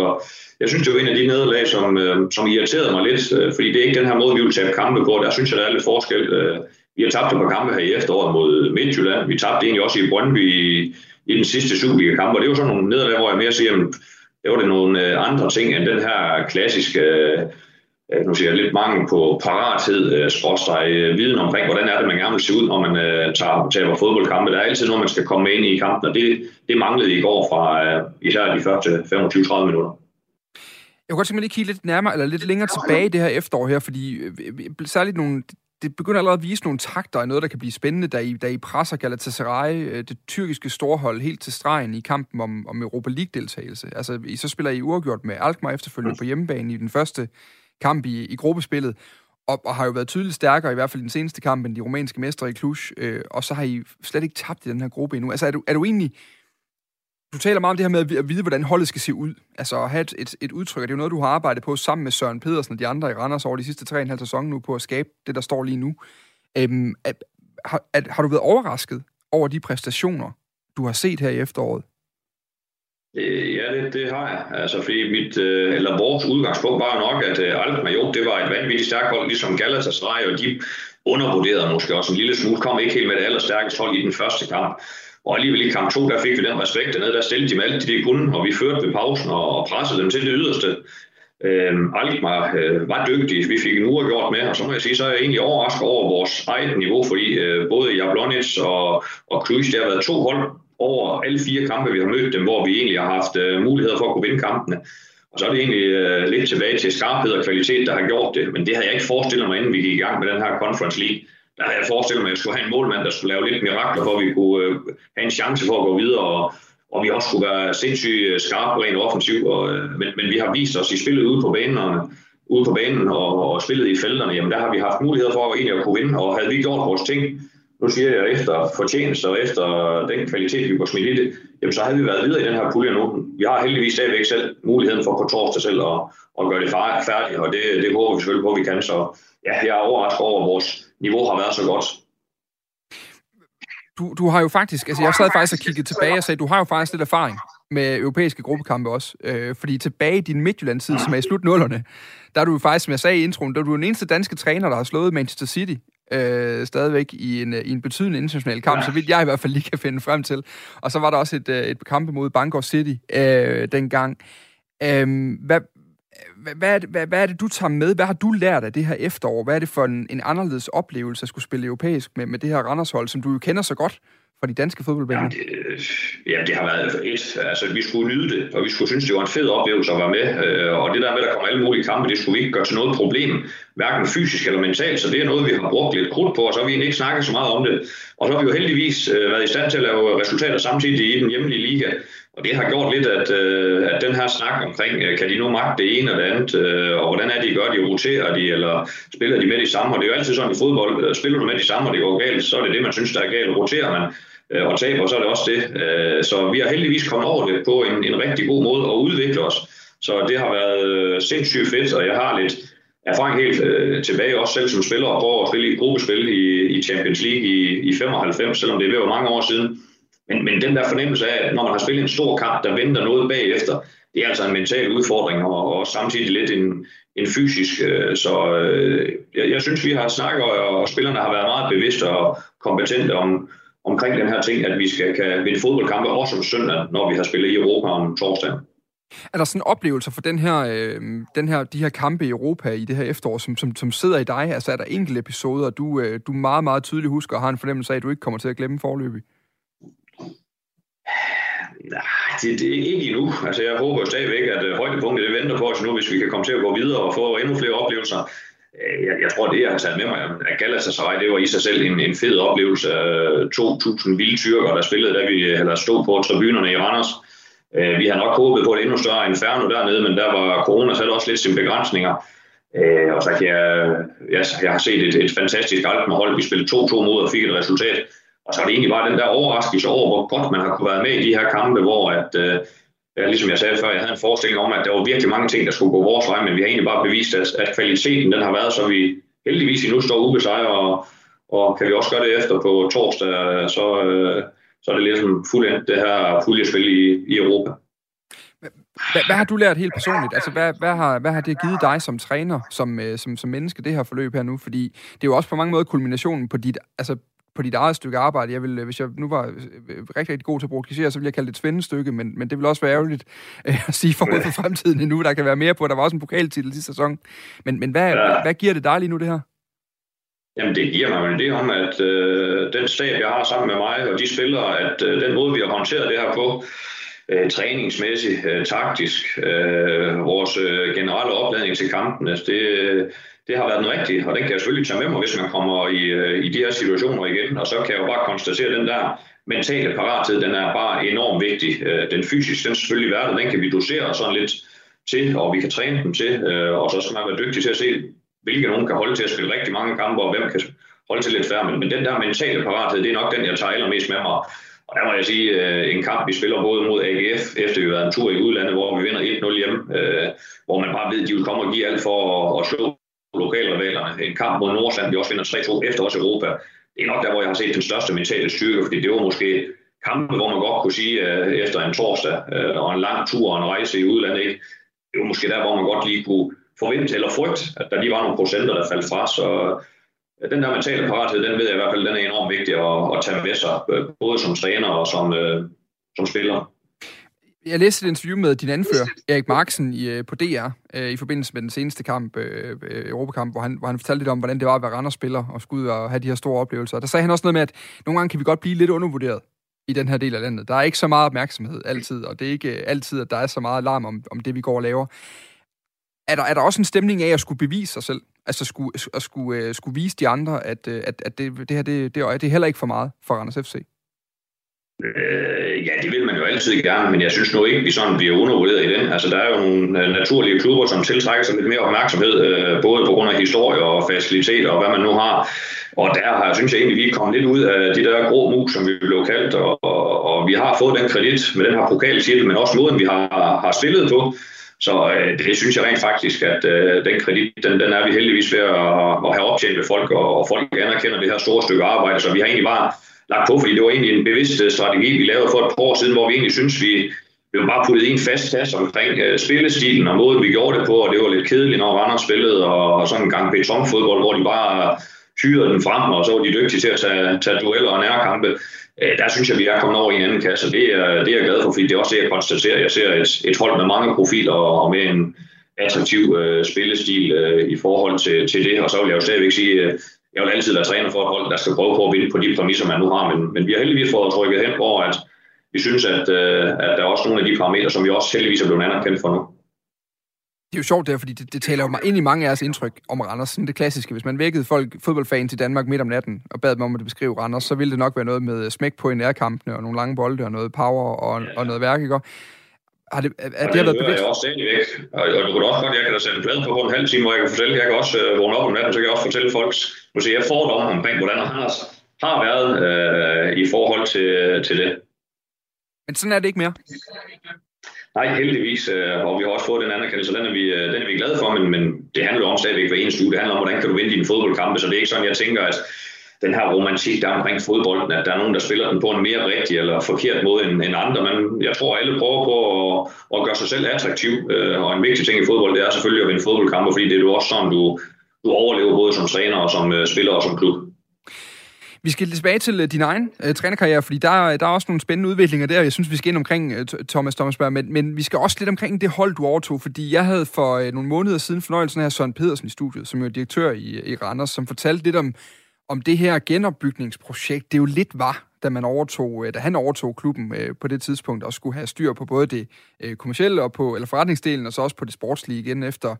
jeg synes, det var en af de nederlag, som, øh, som irriterede mig lidt, øh, fordi det er ikke den her måde, vi vil tabe kampe på. Der synes jeg, der er lidt forskel. Øh, vi har tabt et par kampe her i efteråret mod Midtjylland. Vi tabte egentlig også i Brøndby i, i den sidste Superliga-kamp, og det var sådan nogle nederlag, hvor jeg mere siger, at det var det nogle øh, andre ting end den her klassiske Øh, nu siger jeg lidt mangel på parathed, øh, skråstrej, øh, viden omkring, hvordan er det, man gerne vil se ud, når man tager, tager fodboldkampe. Der er altid noget, man skal komme ind i kampen, og det, det manglede i går fra især de første 25-30 minutter. Jeg kunne godt tænke mig lige kigge lidt nærmere, eller lidt længere tilbage i det her efterår her, fordi særligt nogle, det begynder allerede at vise nogle takter af noget, der kan blive spændende, da I, da I presser Galatasaray, det tyrkiske storhold, helt til stregen i kampen om, om Europa League-deltagelse. Altså, I så spiller I uafgjort med Alkmaar efterfølgende på hjemmebane i den første kamp i, i gruppespillet, og, og har jo været tydeligt stærkere, i hvert fald i den seneste kamp, end de rumænske mestre i Cluj, øh, og så har I slet ikke tabt i den her gruppe endnu. Altså, er du, er du egentlig... Du taler meget om det her med at vide, hvordan holdet skal se ud. Altså at have et, et, et udtryk, og det er jo noget, du har arbejdet på sammen med Søren Pedersen og de andre i Randers over de sidste tre og en halv sæson nu, på at skabe det, der står lige nu. Øhm, at, har, at, har du været overrasket over de præstationer, du har set her i efteråret? Øh, ja, det, det har jeg. Altså, fordi mit, øh, eller vores udgangspunkt var jo nok, at øh, Alkmaar, jo, det var et vanvittigt stærkt hold, ligesom Galatasaray, og de undervurderede måske også en lille smule, kom ikke helt med det allerstærkeste hold i den første kamp. Og alligevel i kamp 2, der fik vi den respekt dernede, der stillede de med alt det, de kunne, og vi førte ved pausen og, og pressede dem til det yderste. Øhm, Alkmaar øh, var dygtig. Vi fik en uregjort med, og så må jeg sige, så er jeg egentlig overrasket over vores eget niveau, fordi øh, både Jablonec og, og Cruz, der har været to hold over alle fire kampe, vi har mødt dem, hvor vi egentlig har haft øh, muligheder for at kunne vinde kampene. Og så er det egentlig øh, lidt tilbage til skarphed og kvalitet, der har gjort det. Men det havde jeg ikke forestillet mig, inden vi gik i gang med den her Conference League. Der havde jeg forestillet mig, at jeg skulle have en målmand, der skulle lave lidt mirakler, for at vi kunne øh, have en chance for at gå videre. Og, og vi også skulle være sindssygt øh, skarpe rent offensiv. Og, øh, men, men vi har vist os i spillet ude på banen, og, ude på banen og, og spillet i felterne, jamen der har vi haft mulighed for at, egentlig at kunne vinde. Og havde vi gjort vores ting, nu siger jeg efter fortjeneste og efter den kvalitet, vi kunne smide i det, jamen så havde vi været videre i den her pulje nu. Vi har heldigvis stadigvæk selv muligheden for på torsdag selv at, at gøre det færdigt, og det, det håber vi selvfølgelig på, at vi kan. Så ja, jeg er overrasket over, at vores niveau har været så godt. Du, du har jo faktisk, altså jeg sad faktisk og kiggede tilbage og sagde, du har jo faktisk lidt erfaring med europæiske gruppekampe også. Øh, fordi tilbage i din Midtjylland-tid, som er i slut nullerne, der er du faktisk, som jeg sagde i introen, der er du den eneste danske træner, der har slået Manchester City øh, stadigvæk i en, i en betydende international kamp, ja. så vidt jeg i hvert fald lige kan finde frem til. Og så var der også et, øh, et kamp mod Bangor City øh, dengang. Øh, hvad, hvad, er det, hvad, hvad er det, du tager med? Hvad har du lært af det her efterår? Hvad er det for en, en anderledes oplevelse at skulle spille europæisk med, med det her Randershold, som du jo kender så godt fra de danske fodboldbaner? Ja, det, øh, ja, det har været et. Altså, vi skulle nyde det, og vi skulle synes, det var en fed oplevelse at være med. Øh, og det der med, at der kommer alle mulige kampe, det skulle vi ikke gøre til noget problem, hverken fysisk eller mentalt. Så det er noget, vi har brugt lidt krudt på, og så har vi ikke snakket så meget om det. Og så har vi jo heldigvis øh, været i stand til at lave resultater samtidig i den hjemlige liga. Og det har gjort lidt, at, øh, at den her snak omkring, øh, kan de nu magte det ene og det andet, øh, og hvordan er de gør, de roterer de, eller spiller de med de samme, og det er jo altid sådan i fodbold, spiller du med de samme, og det går galt, så er det det, man synes, der er galt. Roterer man øh, og taber, så er det også det. Øh, så vi har heldigvis kommet over det på en, en rigtig god måde at udvikle os. Så det har været øh, sindssygt fedt, og jeg har lidt erfaring helt øh, tilbage, også selv som spiller, og prøver at spille i gruppespil i, i Champions League i, i 95, selvom det er ved mange år siden. Men, men den der fornemmelse af, at når man har spillet en stor kamp, der venter noget bagefter, det er altså en mental udfordring, og, og samtidig lidt en, en fysisk. Øh, så øh, jeg, jeg synes, vi har snakket, og spillerne har været meget bevidste og kompetente om, omkring den her ting, at vi skal kan vinde fodboldkampe også om søndag, når vi har spillet i Europa om torsdagen. Er der sådan oplevelser for den her, øh, den her, de her kampe i Europa i det her efterår, som, som, som sidder i dig? Altså er der enkelte episoder, du, øh, du meget, meget tydeligt husker og har en fornemmelse af, at du ikke kommer til at glemme forløbig? Nej, det, det er ikke endnu. Altså, jeg håber stadigvæk, at øh, højdepunktet det venter på os nu, hvis vi kan komme til at gå videre og få endnu flere oplevelser. Øh, jeg, jeg tror, det jeg har taget med mig, at Galatasaray, det var i sig selv en, en fed oplevelse. Øh, 2.000 vilde tyrker, der spillede, da vi eller stod på tribunerne i Randers. Øh, vi har nok håbet på et endnu større inferno dernede, men der var corona sat også lidt sine begrænsninger. Og så kan jeg, jeg, jeg har set et, et fantastisk hold. Vi spillede 2-2 mod og fik et resultat, og så er det egentlig bare den der overraskelse over, hvor godt man har kunne være med i de her kampe, hvor at, øh, ja, ligesom jeg sagde før, jeg havde en forestilling om, at der var virkelig mange ting, der skulle gå vores vej, men vi har egentlig bare bevist, at, at kvaliteten den har været, så vi heldigvis nu står ubesejret, og, og kan vi også gøre det efter på torsdag, så, øh, så er det ligesom fuldendt det her puljespil i, i Europa. Hvad, hvad har du lært helt personligt? Altså, hvad, hvad, har, hvad har det givet dig som træner, som, øh, som, som menneske, det her forløb her nu? Fordi det er jo også på mange måder kulminationen på dit, altså på dit eget stykke arbejde. Jeg vil, hvis jeg nu var øh, rigtig, rigtig god til at bruge klichéer, så ville jeg kalde det et svendestykke, men, men det vil også være ærgerligt [LAUGHS] øh, at sige forud for fremtiden endnu. Der kan være mere på. Der var også en pokaltitel i sæson. Men, men hvad, ja. hvad giver det dig lige nu, det her? Jamen, det giver mig det om, at øh, den stab, jeg har sammen med mig og de spillere, at øh, den måde, vi har håndteret det her på, øh, træningsmæssigt, øh, taktisk, øh, vores øh, generelle opladning til kampen, altså det, øh, det har været den rigtige, og den kan jeg selvfølgelig tage med mig, hvis man kommer i, øh, i de her situationer igen, og så kan jeg jo bare konstatere, at den der mentale parathed, den er bare enormt vigtig. Øh, den fysiske, den selvfølgelig værd, den kan vi dosere sådan lidt til, og vi kan træne dem til, øh, og så skal man være dygtig til at se, hvilke nogen kan holde til at spille rigtig mange kampe, og hvem kan holde til lidt færre. Men den der mentale parathed, det er nok den, jeg tager allermest med mig. Og der må jeg sige, øh, en kamp, vi spiller både mod AGF, efter vi har været en tur i udlandet, hvor vi vinder 1-0 hjemme, øh, hvor man bare ved, at de vil komme og give alt for at slå lokalrivalerne. En kamp mod Nordsjælland, vi også vinder 3-2 efter os Europa. Det er nok der, hvor jeg har set den største mentale styrke, fordi det var måske kampe, hvor man godt kunne sige, øh, efter en torsdag øh, og en lang tur og en rejse i udlandet, ikke? det var måske der, hvor man godt lige kunne forvente eller frygte, at der lige var nogle procenter, der faldt fra. Så den der mentale parathed, den ved jeg i hvert fald, den er enormt vigtig at, at tage med sig, øh, både som træner og som, øh, som spiller. Jeg læste et interview med din anfører, Erik Marksen, i, øh, på DR, øh, i forbindelse med den seneste kamp, øh, øh, Europakamp, hvor han, hvor han fortalte lidt om, hvordan det var at være Randers-spiller og skulle ud og have de her store oplevelser. Der sagde han også noget med, at nogle gange kan vi godt blive lidt undervurderet i den her del af landet. Der er ikke så meget opmærksomhed altid, og det er ikke altid, at der er så meget alarm om, om det, vi går og laver. Er der, er der også en stemning af at skulle bevise sig selv? Altså skulle, at skulle, uh, skulle vise de andre, at, øh, at, at det, det her det, det, det er heller ikke for meget for Randers FC? Øh, ja, det vil man jo altid gerne, men jeg synes nu ikke, vi sådan bliver undervurderet i den. Altså, der er jo nogle øh, naturlige klubber, som tiltrækker sig lidt mere opmærksomhed, øh, både på grund af historie og faciliteter og hvad man nu har. Og der har, synes jeg egentlig, vi er kommet lidt ud af de der grå mus, som vi blev kaldt, og, og, og vi har fået den kredit med den her pokaltitel, men også måden, vi har, har spillet på. Så øh, det synes jeg rent faktisk, at øh, den kredit, den, den er vi heldigvis ved at, at have optjent ved folk, og, og folk anerkender det her store stykke arbejde, så vi har egentlig bare lagt på, fordi det var egentlig en bevidst øh, strategi, vi lavede for et par år siden, hvor vi egentlig synes, vi, vi var bare puttet i en fast kasse omkring øh, spillestilen og måden, vi gjorde det på, og det var lidt kedeligt, når Randers spillede, og, og sådan en gang betonfodbold, hvor de bare øh, hyrede den frem, og så var de dygtige til at tage, tage dueller og nærkampe. Uh, der synes jeg, vi er kommet over i en anden kasse, det er, det er jeg glad for, fordi det er også det, jeg konstaterer. Jeg ser et, et hold med mange profiler og, med en attraktiv øh, spillestil øh, i forhold til, til det, og så vil jeg jo stadigvæk sige, øh, jeg vil altid være træner for et hold, der skal prøve på at vinde på de præmisser, man nu har, men, men vi har heldigvis fået trykket hen over, at vi synes, at, øh, at der er også nogle af de parametre, som vi også heldigvis er blevet anerkendt for nu. Det er jo sjovt der, fordi det, det taler jo ind i mange af jeres indtryk om Randers. Sådan det klassiske. Hvis man vækkede folk, fodboldfans i Danmark midt om natten og bad dem om at beskrive Randers, så ville det nok være noget med smæk på i nærkampene og nogle lange bolde og noget power og, ja. og noget værk, ikke? Har det, er, er det, det har været bevidst? Jeg også stadigvæk. Og, og du kan også godt, jeg kan da sætte en plade på en halv time, hvor jeg kan fortælle, jeg kan også uh, vågne op om natten, så kan jeg også fortælle folks måske jeg fordomme omkring, hvordan Anders har været uh, i forhold til, til det. Men sådan er det ikke mere? Nej, heldigvis, øh, og vi har også fået den anerkendelse, den er vi, øh, den er vi glade for, men, men det handler om stadigvæk hver eneste uge. Det handler om, hvordan kan du vinde dine fodboldkampe, så det er ikke sådan, jeg tænker, at den her romantik, der er omkring fodbolden, at der er nogen, der spiller den på en mere rigtig eller forkert måde end, end andre. Men jeg tror, alle prøver på at, at gøre sig selv attraktiv. Øh, og en vigtig ting i fodbold, det er selvfølgelig at vinde fodboldkampe, fordi det er jo også sådan, du, du overlever både som træner og som spiller og som klub. Vi skal tilbage til øh, din egen øh, trænerkarriere, fordi der, øh, der er også nogle spændende udviklinger der. Jeg synes, vi skal ind omkring øh, Thomas Thomasberg, men, men vi skal også lidt omkring det hold, du overtog, fordi jeg havde for øh, nogle måneder siden fornøjelsen af Søren Pedersen i studiet, som jo er direktør i, i Randers, som fortalte lidt om, om det her genopbygningsprojekt, det jo lidt var, da, man overtog, øh, da han overtog klubben øh, på det tidspunkt, og skulle have styr på både det øh, kommercielle og på, eller forretningsdelen, og så også på det sportslige igen efter,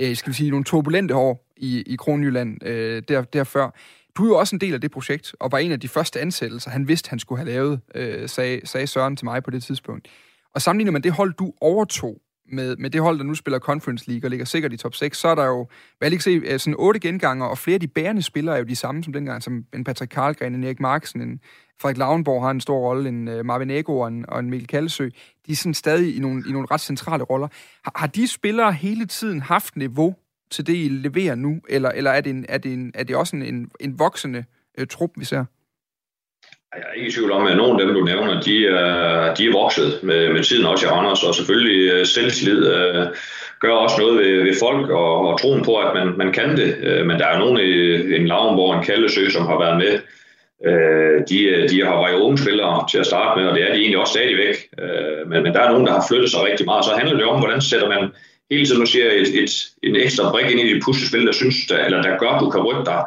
øh, skal vi sige, nogle turbulente år i, i Kronjylland øh, der, før. Du er jo også en del af det projekt, og var en af de første ansættelser, han vidste, han skulle have lavet, øh, sagde, sagde Søren til mig på det tidspunkt. Og sammenligner man det hold, du overtog med, med det hold, der nu spiller Conference League og ligger sikkert i top 6, så er der jo, hvad jeg lige se, øh, sådan otte genganger, og flere af de bærende spillere er jo de samme som dengang, som en Patrick Karlgren, en Erik Marksen, en Frederik Lauenborg har en stor rolle, en øh, Marvin Ego og en, og en Mikkel Kallesø. De er sådan stadig i nogle, i nogle ret centrale roller. Har, har de spillere hele tiden haft niveau til det, I leverer nu, eller, eller er, det en, er, det en, er det også en, en, en voksende øh, trup, vi ser? Jeg er ikke i tvivl om, at nogle af dem, du nævner, de er, de er vokset med, med tiden også i Anders, og selvfølgelig øh, selvtillid øh, gør også noget ved, ved folk, og, og troen på, at man, man kan det. Øh, men der er nogen i en Lavnborg, en Kaldesø, som har været med. Øh, de, øh, de har været unge spillere til at starte med, og det er de egentlig også stadigvæk. Øh, men, men der er nogen, der har flyttet sig rigtig meget. Så handler det om, hvordan sætter man hele tiden, nu siger et, et, en ekstra brik ind i dit puslespil, der synes, der, eller der gør, at du kan rykke dig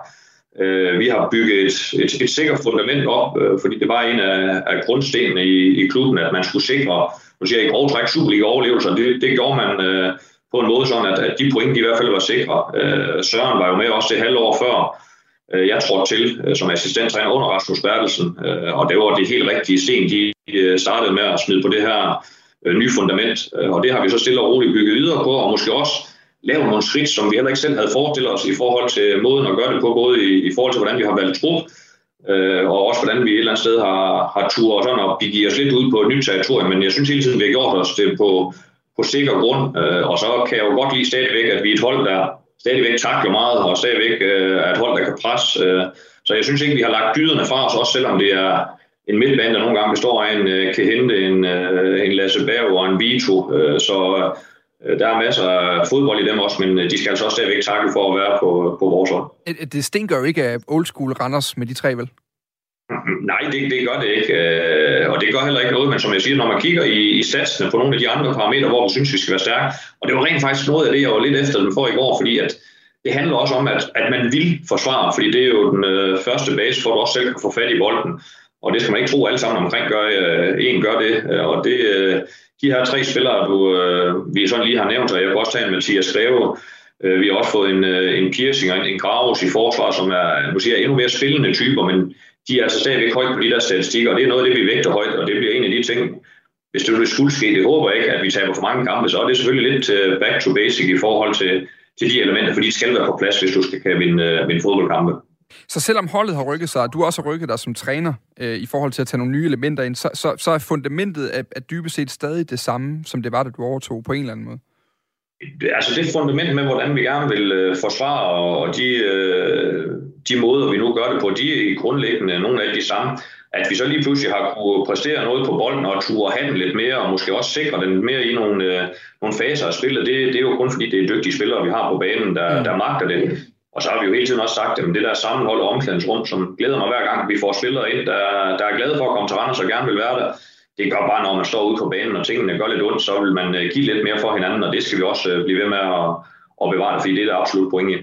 Øh, vi har bygget et, et, et sikkert fundament op, øh, fordi det var en af, af grundstenene i, i klubben, at man skulle sikre, nu siger jeg i grov træk, Superliga-overlevelser. Det, det gjorde man øh, på en måde sådan, at, at de point de i hvert fald var sikre. Øh, Søren var jo med også det halvår før, øh, jeg trådte til øh, som assistenttræner under Rasmus Bertelsen, øh, og det var det helt rigtige sten, de øh, startede med at smide på det her øh, nye fundament, øh, og det har vi så stille og roligt bygget videre på, og måske også lavet nogle skridt, som vi heller ikke selv havde forestillet os i forhold til måden at gøre det på, både i, i forhold til, hvordan vi har valgt trup, øh, og også hvordan vi et eller andet sted har, har tur sådan og begive os lidt ud på et nyt territorium. Men jeg synes hele tiden, vi har gjort os det på, på sikker grund, øh, og så kan jeg jo godt lide stadigvæk, at vi er et hold, der stadigvæk takler meget, og stadigvæk øh, er et hold, der kan presse. Øh, så jeg synes ikke, vi har lagt dyderne fra os, også selvom det er en midtbane, der nogle gange består af en øh, kan hente en, øh, en Lasse Berg og en Vito. Øh, så Øh, der er masser af fodbold i dem også, men de skal altså også stadigvæk takle for at være på, på vores hold. Det stinker jo ikke af old school Randers med de tre, vel? [LAUGHS] nej, det, det gør det ikke. Øh, og det gør heller ikke noget, men som jeg siger, når man kigger i, i satsene på nogle af de andre parametre, hvor vi synes, vi skal være stærke, og det var rent faktisk noget af det, jeg var lidt efter den for i går, fordi at det handler også om, at, at man vil forsvare, fordi det er jo den øh, første base for, at du også selv kan få fat i bolden. Og det skal man ikke tro alle sammen omkring gør. Øh, en gør det, øh, og det, øh, de her tre spillere, du, øh, vi sådan lige har nævnt, og jeg kan også tage en Mathias Greve, øh, vi har også fået en, øh, en piercing og en, en i forsvar, som er nu siger, endnu mere spillende typer, men de er altså stadigvæk højt på de der statistikker, og det er noget af det, vi vægter højt, og det bliver en af de ting, hvis det skulle ske, det håber jeg ikke, at vi taber for mange kampe, så er det selvfølgelig lidt øh, back to basic i forhold til, til de elementer, for de skal være på plads, hvis du skal kan vinde, øh, vinde fodboldkampe. Så selvom holdet har rykket sig, og du også har rykket dig som træner øh, i forhold til at tage nogle nye elementer ind, så, så, så er fundamentet af, af dybest set stadig det samme, som det var, da du overtog på en eller anden måde? Altså det fundament med, hvordan vi gerne vil øh, forsvare, og de, øh, de måder, vi nu gør det på, de er grundlæggende nogle af de samme. At vi så lige pludselig har kunne præstere noget på bolden og turde have den lidt mere, og måske også sikre den mere i nogle, øh, nogle faser af spillet, det, det er jo kun fordi, det er dygtige spillere, vi har på banen, der, der magter det. Og så har vi jo hele tiden også sagt, at det der sammenhold og omklædningsrum, som glæder mig hver gang, vi får spillere ind, der, der er glade for at komme til Randers og gerne vil være der. Det gør bare, når man står ude på banen, og tingene gør lidt ondt, så vil man øh, give lidt mere for hinanden, og det skal vi også øh, blive ved med at, at bevare, fordi det er der absolut point i.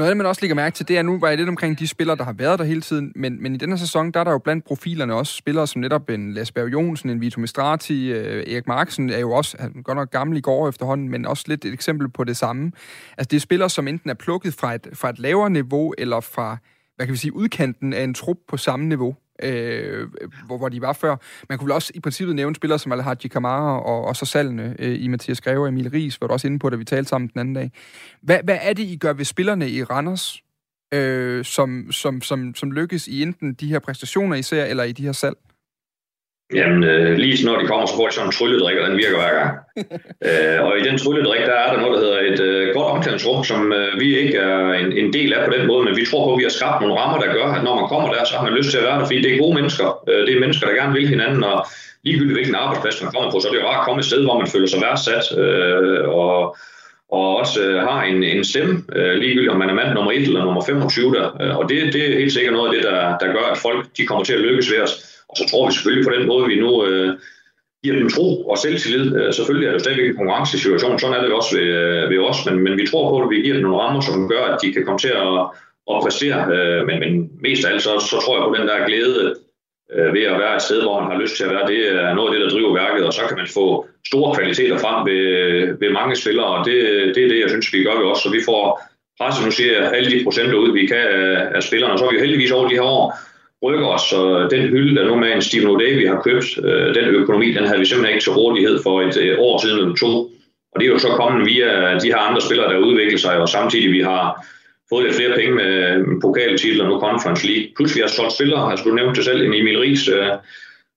Noget af det, man også lægger mærke til, det er, nu var jeg lidt omkring de spillere, der har været der hele tiden, men, men i denne sæson, der er der jo blandt profilerne også spillere som netop en Lasberg Jonsen, en Vito Mistrati, øh, Erik Marksen er jo også, han godt nok gammel i går efterhånden, men også lidt et eksempel på det samme. Altså det er spillere, som enten er plukket fra et, fra et lavere niveau, eller fra, hvad kan vi sige, udkanten af en trup på samme niveau øh, hvor, hvor de var før. Man kunne vel også i princippet nævne spillere som Alhaji Kamara og, og så salgene øh, i Mathias Greve og Emil Ries, hvor du også inde på, da vi talte sammen den anden dag. Hvad, hvad er det, I gør ved spillerne i Randers, øh, som, som, som, som lykkes i enten de her præstationer, I ser, eller i de her salg? Jamen, øh, lige når de kommer, så får de sådan en trylledrik, og den virker hver gang. [LAUGHS] øh, og i den trylledrik, der er der noget, der hedder et øh, godt omklædningsrum, som øh, vi ikke er en, en del af på den måde, men vi tror på, at vi har skabt nogle rammer, der gør, at når man kommer der, så har man lyst til at være der, fordi det er gode mennesker. Øh, det er mennesker, der gerne vil hinanden, og ligegyldigt hvilken arbejdsplads man kommer på, så er det jo rart at komme et sted, hvor man føler sig værdsat, øh, og, og også øh, har en, en stemme, øh, ligegyldigt om man er mand nummer 1 eller nummer 25 der. Øh, og det, det er helt sikkert noget af det, der, der gør, at folk de kommer til at lykkes ved os. Og så tror vi selvfølgelig på den måde, vi nu øh, giver dem tro og selvtillid. Øh, selvfølgelig er det stadigvæk en konkurrencesituation, sådan er det også ved, øh, ved os, men, men vi tror på, at vi giver dem nogle rammer, som gør, at de kan komme til at, at præstere. Øh, men, men mest af alt, så, så tror jeg på den der glæde øh, ved at være et sted, hvor man har lyst til at være. Det er noget af det, der driver værket, og så kan man få store kvaliteter frem ved, ved mange spillere, og det, det er det, jeg synes, vi gør ved os. Så vi får presset, nu siger alle de procenter ud, vi kan af, af spillerne, og så er vi heldigvis over de her år rykker os, så den hylde, der nu med en Stephen O'Day, har købt, øh, den økonomi, den havde vi simpelthen ikke til rådighed for et øh, år siden eller to. Og det er jo så kommet via de her andre spillere, der udvikler sig, og samtidig vi har fået lidt flere penge med øh, pokaltitler nu Conference League. Plus vi har solgt spillere, altså du nævnte det selv, en Emil Ries, øh,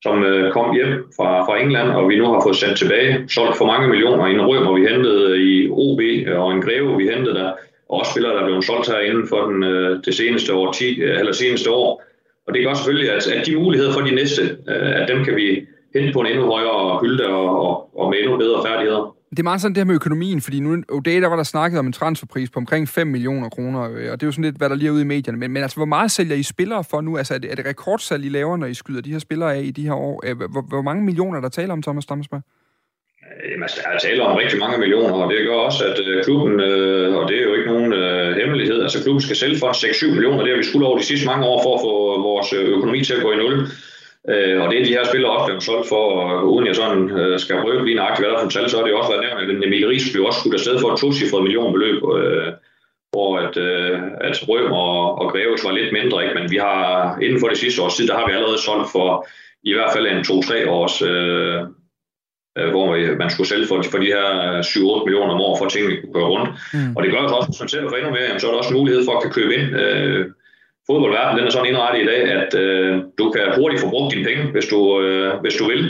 som øh, kom hjem fra, fra England, og vi nu har fået sendt tilbage. Solgt for mange millioner. En Rømer, vi hentede i OB, øh, og en Greve, vi hentede der. Og også spillere, der er blevet solgt her inden for den, øh, det seneste år, 10, øh, eller seneste år. Og det gør selvfølgelig, at, at de muligheder for de næste, øh, at dem kan vi hente på en endnu højere hylde og, og, og med endnu bedre færdigheder. Det er meget sådan det her med økonomien, fordi nu oh, O'Day, der var der snakket om en transferpris på omkring 5 millioner kroner, øh, og det er jo sådan lidt, hvad der lige er ude i medierne. Men, men altså, hvor meget sælger I spillere for nu? Altså, er det, er det rekordsalg, I laver, når I skyder de her spillere af i de her år? Øh, hvor, hvor mange millioner der taler om, Thomas Damsberg? Øh, jamen, altså, der er tale om rigtig mange millioner, og det gør også, at øh, klubben, øh, og det er jo ikke nogen øh, hemmelighed, altså klubben skal sælge for 6-7 millioner, det har vi skulle over de sidste mange år for at få vores øh, økonomi til at gå i nul. Øh, og det er de her spillere også blevet solgt for, og uden jeg sådan øh, skal røbe lige nøjagtigt, hvad der er for tal, så har det også været nævnt, at Emil Ries blev også skudt afsted for et tocifret millionbeløb, øh, hvor at, øh, at Røm og, og Greves var lidt mindre, ikke? men vi har inden for det sidste års tid, der har vi allerede solgt for i hvert fald en 2-3 års øh, hvor man skulle sælge for, for de her 7-8 millioner om året, for at tingene kunne køre rundt. Mm. Og det gør også, hvis man selv for endnu mere, jamen, så er der også mulighed for at kan købe ind. Øh, fodboldverdenen den er sådan indrettet i dag, at øh, du kan hurtigt få brugt dine penge, hvis du, øh, hvis du vil.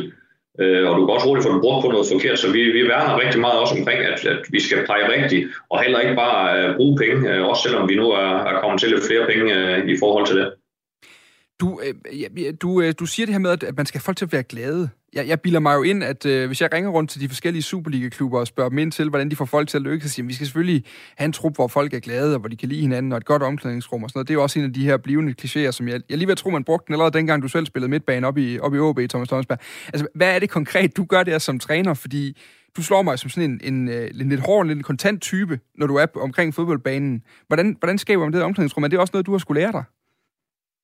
Øh, og du kan også hurtigt få dem brugt på noget forkert, så vi, vi værner rigtig meget også omkring, at, at vi skal pleje rigtigt, og heller ikke bare øh, bruge penge, øh, også selvom vi nu er, er kommet til lidt flere penge øh, i forhold til det. Du, øh, du, øh, du siger det her med, at man skal have folk til at være glade jeg, jeg bilder mig jo ind, at øh, hvis jeg ringer rundt til de forskellige Superliga-klubber og spørger dem ind til, hvordan de får folk til at lykkes, så siger vi skal selvfølgelig have en trup, hvor folk er glade, og hvor de kan lide hinanden, og et godt omklædningsrum og sådan noget. Det er jo også en af de her blivende klichéer, som jeg, jeg lige ved at tro, man brugte den allerede dengang, du selv spillede midtbane op i, op i OB, Thomas Thomasberg. Altså, hvad er det konkret, du gør der som træner? Fordi du slår mig som sådan en, en, en, en lidt hård, en lidt kontant type, når du er omkring fodboldbanen. Hvordan, hvordan skaber man det omklædningsrum? Er det også noget, du har skulle lære dig?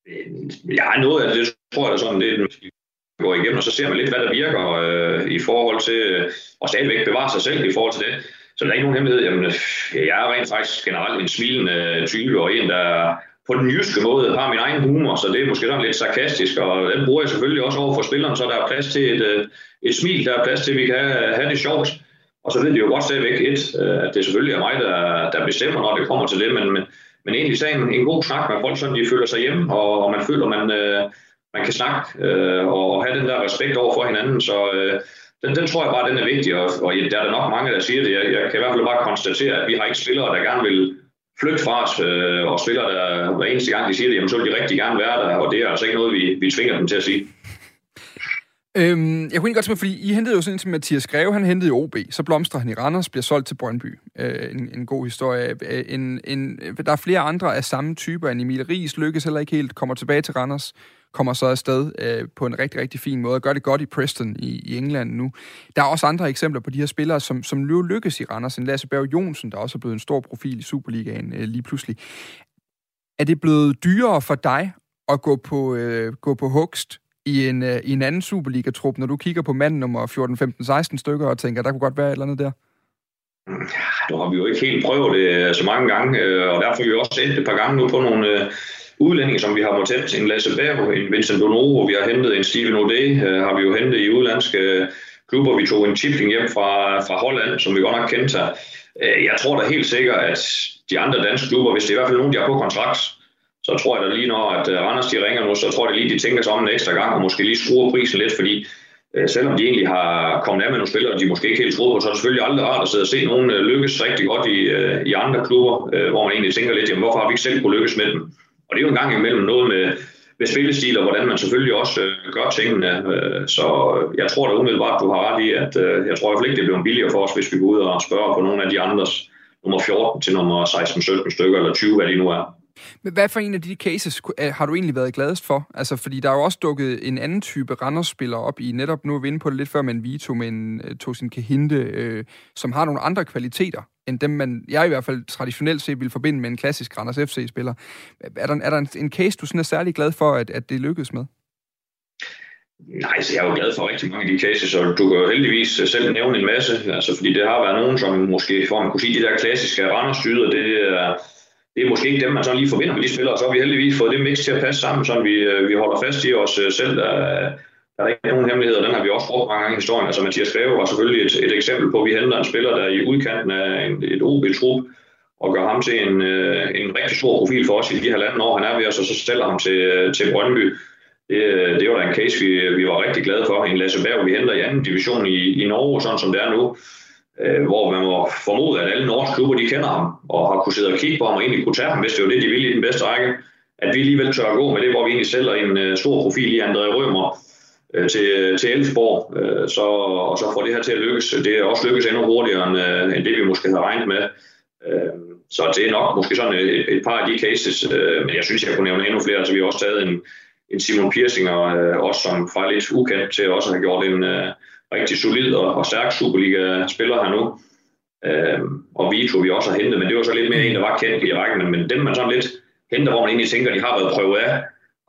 Øh, ja, noget af det tror jeg sådan, det er går igennem, og så ser man lidt, hvad der virker øh, i forhold til øh, og stadigvæk bevare sig selv i forhold til det. Så der er ikke nogen hemmelighed. Jamen, øh, jeg er rent faktisk generelt en smilende øh, type, og en, der på den jyske måde har min egen humor, så det er måske sådan lidt sarkastisk, og den bruger jeg selvfølgelig også over for spilleren, så der er plads til et, øh, et smil, der er plads til, at vi kan have det sjovt. Og så ved de jo godt stadigvæk et, at det selvfølgelig er mig, der, der bestemmer, når det kommer til det, men, men, men egentlig sagen en, en god snak med folk, så de føler sig hjemme, og, og man føler, man, øh, man kan snakke øh, og have den der respekt over for hinanden. Så øh, den, den tror jeg bare, den er vigtig, og, og ja, der er der nok mange, der siger det. Jeg, jeg kan i hvert fald bare konstatere, at vi har ikke spillere, der gerne vil flygte fra os, øh, og spillere, der hver eneste gang de siger det, jamen, så vil de rigtig gerne være der, og det er altså ikke noget, vi, vi tvinger dem til at sige. Øhm, jeg kunne ikke godt tænke fordi I hentede jo sådan en til Mathias Greve, han hentede i OB, så blomstrer han i Randers, bliver solgt til Brøndby. Øh, en, en god historie. Øh, en, en, der er flere andre af samme typer, end Emil Ries lykkes heller ikke helt, kommer tilbage til Randers, kommer så afsted øh, på en rigtig, rigtig fin måde, og gør det godt i Preston i, i England nu. Der er også andre eksempler på de her spillere, som, som nu lykkes i Randers. En Lasse Berg Jonsen, der også er blevet en stor profil i Superligaen øh, lige pludselig. Er det blevet dyrere for dig at gå på, øh, gå på hugst i en, øh, i en anden Superliga-trup, når du kigger på mand nummer 14, 15, 16 stykker og tænker, der kunne godt være et eller andet der? Ja, nu har vi jo ikke helt prøvet det så mange gange, øh, og derfor har vi også endt et par gange nu på nogle øh, udlændinge, som vi har måttet hente. En Lasse Berg, en Vincent Donovo, vi har hentet en Steven O'Day, øh, har vi jo hentet i udlandske øh, klubber. Vi tog en Chipling hjem fra, fra Holland, som vi godt nok kendte sig. Øh, jeg tror da helt sikkert, at de andre danske klubber, hvis det er i hvert fald nogen, de har på kontrakt, så tror jeg da lige når, at Randers de ringer nu, så tror jeg lige, de tænker sig om en ekstra gang, og måske lige skruer prisen lidt, fordi selvom de egentlig har kommet af med nogle spillere, de måske ikke helt troede på, så er det selvfølgelig aldrig rart at sidde og se nogen lykkes rigtig godt i, i andre klubber, hvor man egentlig tænker lidt, jamen hvorfor har vi ikke selv kunne lykkes med dem? Og det er jo en gang imellem noget med, med spillestil, og hvordan man selvfølgelig også øh, gør tingene. Øh, så jeg tror da umiddelbart, du har ret i, at øh, jeg tror i hvert fald ikke, det bliver billigere for os, hvis vi går ud og spørger på nogle af de andres nummer 14 til nummer 16-17 stykker, eller 20, hvad de nu er. Men hvad for en af de cases øh, har du egentlig været gladest for? Altså, fordi der er jo også dukket en anden type Randers-spiller op i, netop nu er vi inde på det lidt før, men Vito, men uh, Tosin Kahinde, øh, som har nogle andre kvaliteter, end dem, man, jeg i hvert fald traditionelt set vil forbinde med en klassisk Randers FC-spiller. Er der, er der en, en case, du sådan er særlig glad for, at, at det lykkedes med? Nej, så jeg er jo glad for rigtig mange af de cases, og du kan jo heldigvis selv nævne en masse, altså fordi det har været nogen, som måske, for man kunne sige, de der klassiske randers det er, det er måske ikke dem, man sådan lige forbinder med de spillere, så har vi heldigvis fået det mix til at passe sammen, så vi, øh, vi holder fast i os øh, selv. Der, der er ikke nogen hemmeligheder, den har vi også brugt mange gange i historien. Altså Mathias Greve var selvfølgelig et, et eksempel på, at vi henter en spiller, der er i udkanten af en, et OB-trup, og gør ham til en, øh, en rigtig stor profil for os i de halvanden år, han er ved os, og så sælger ham til, øh, til Brøndby. Det, øh, det var da en case, vi, vi var rigtig glade for. En Lasse Berg, vi henter i anden division i, i Norge, sådan som det er nu øh, hvor man må formode, at alle norske klubber de kender ham, og har kunnet sidde og kigge på ham, og egentlig kunne tage ham, hvis det var det, de ville i den bedste række. At vi alligevel tør at gå med det, hvor vi egentlig sælger en øh, stor profil i André Rømer øh, til, til Elfsborg, øh, så, og så får det her til at lykkes. Det er også lykkes endnu hurtigere, end, øh, end det vi måske havde regnet med. Øh, så det er nok måske sådan et, et par af de cases, øh, men jeg synes, jeg kunne nævne endnu flere. Altså, vi har også taget en, en Simon Piersinger, øh, også som fra lidt ukendt til også at have gjort en, øh, rigtig solid og, og stærk Superliga-spiller her nu. Øh, og Vito vi også har hentet, men det var så lidt mere en, der var kendt i rækken, men, dem man sådan lidt henter, hvor man egentlig tænker, de har været prøvet af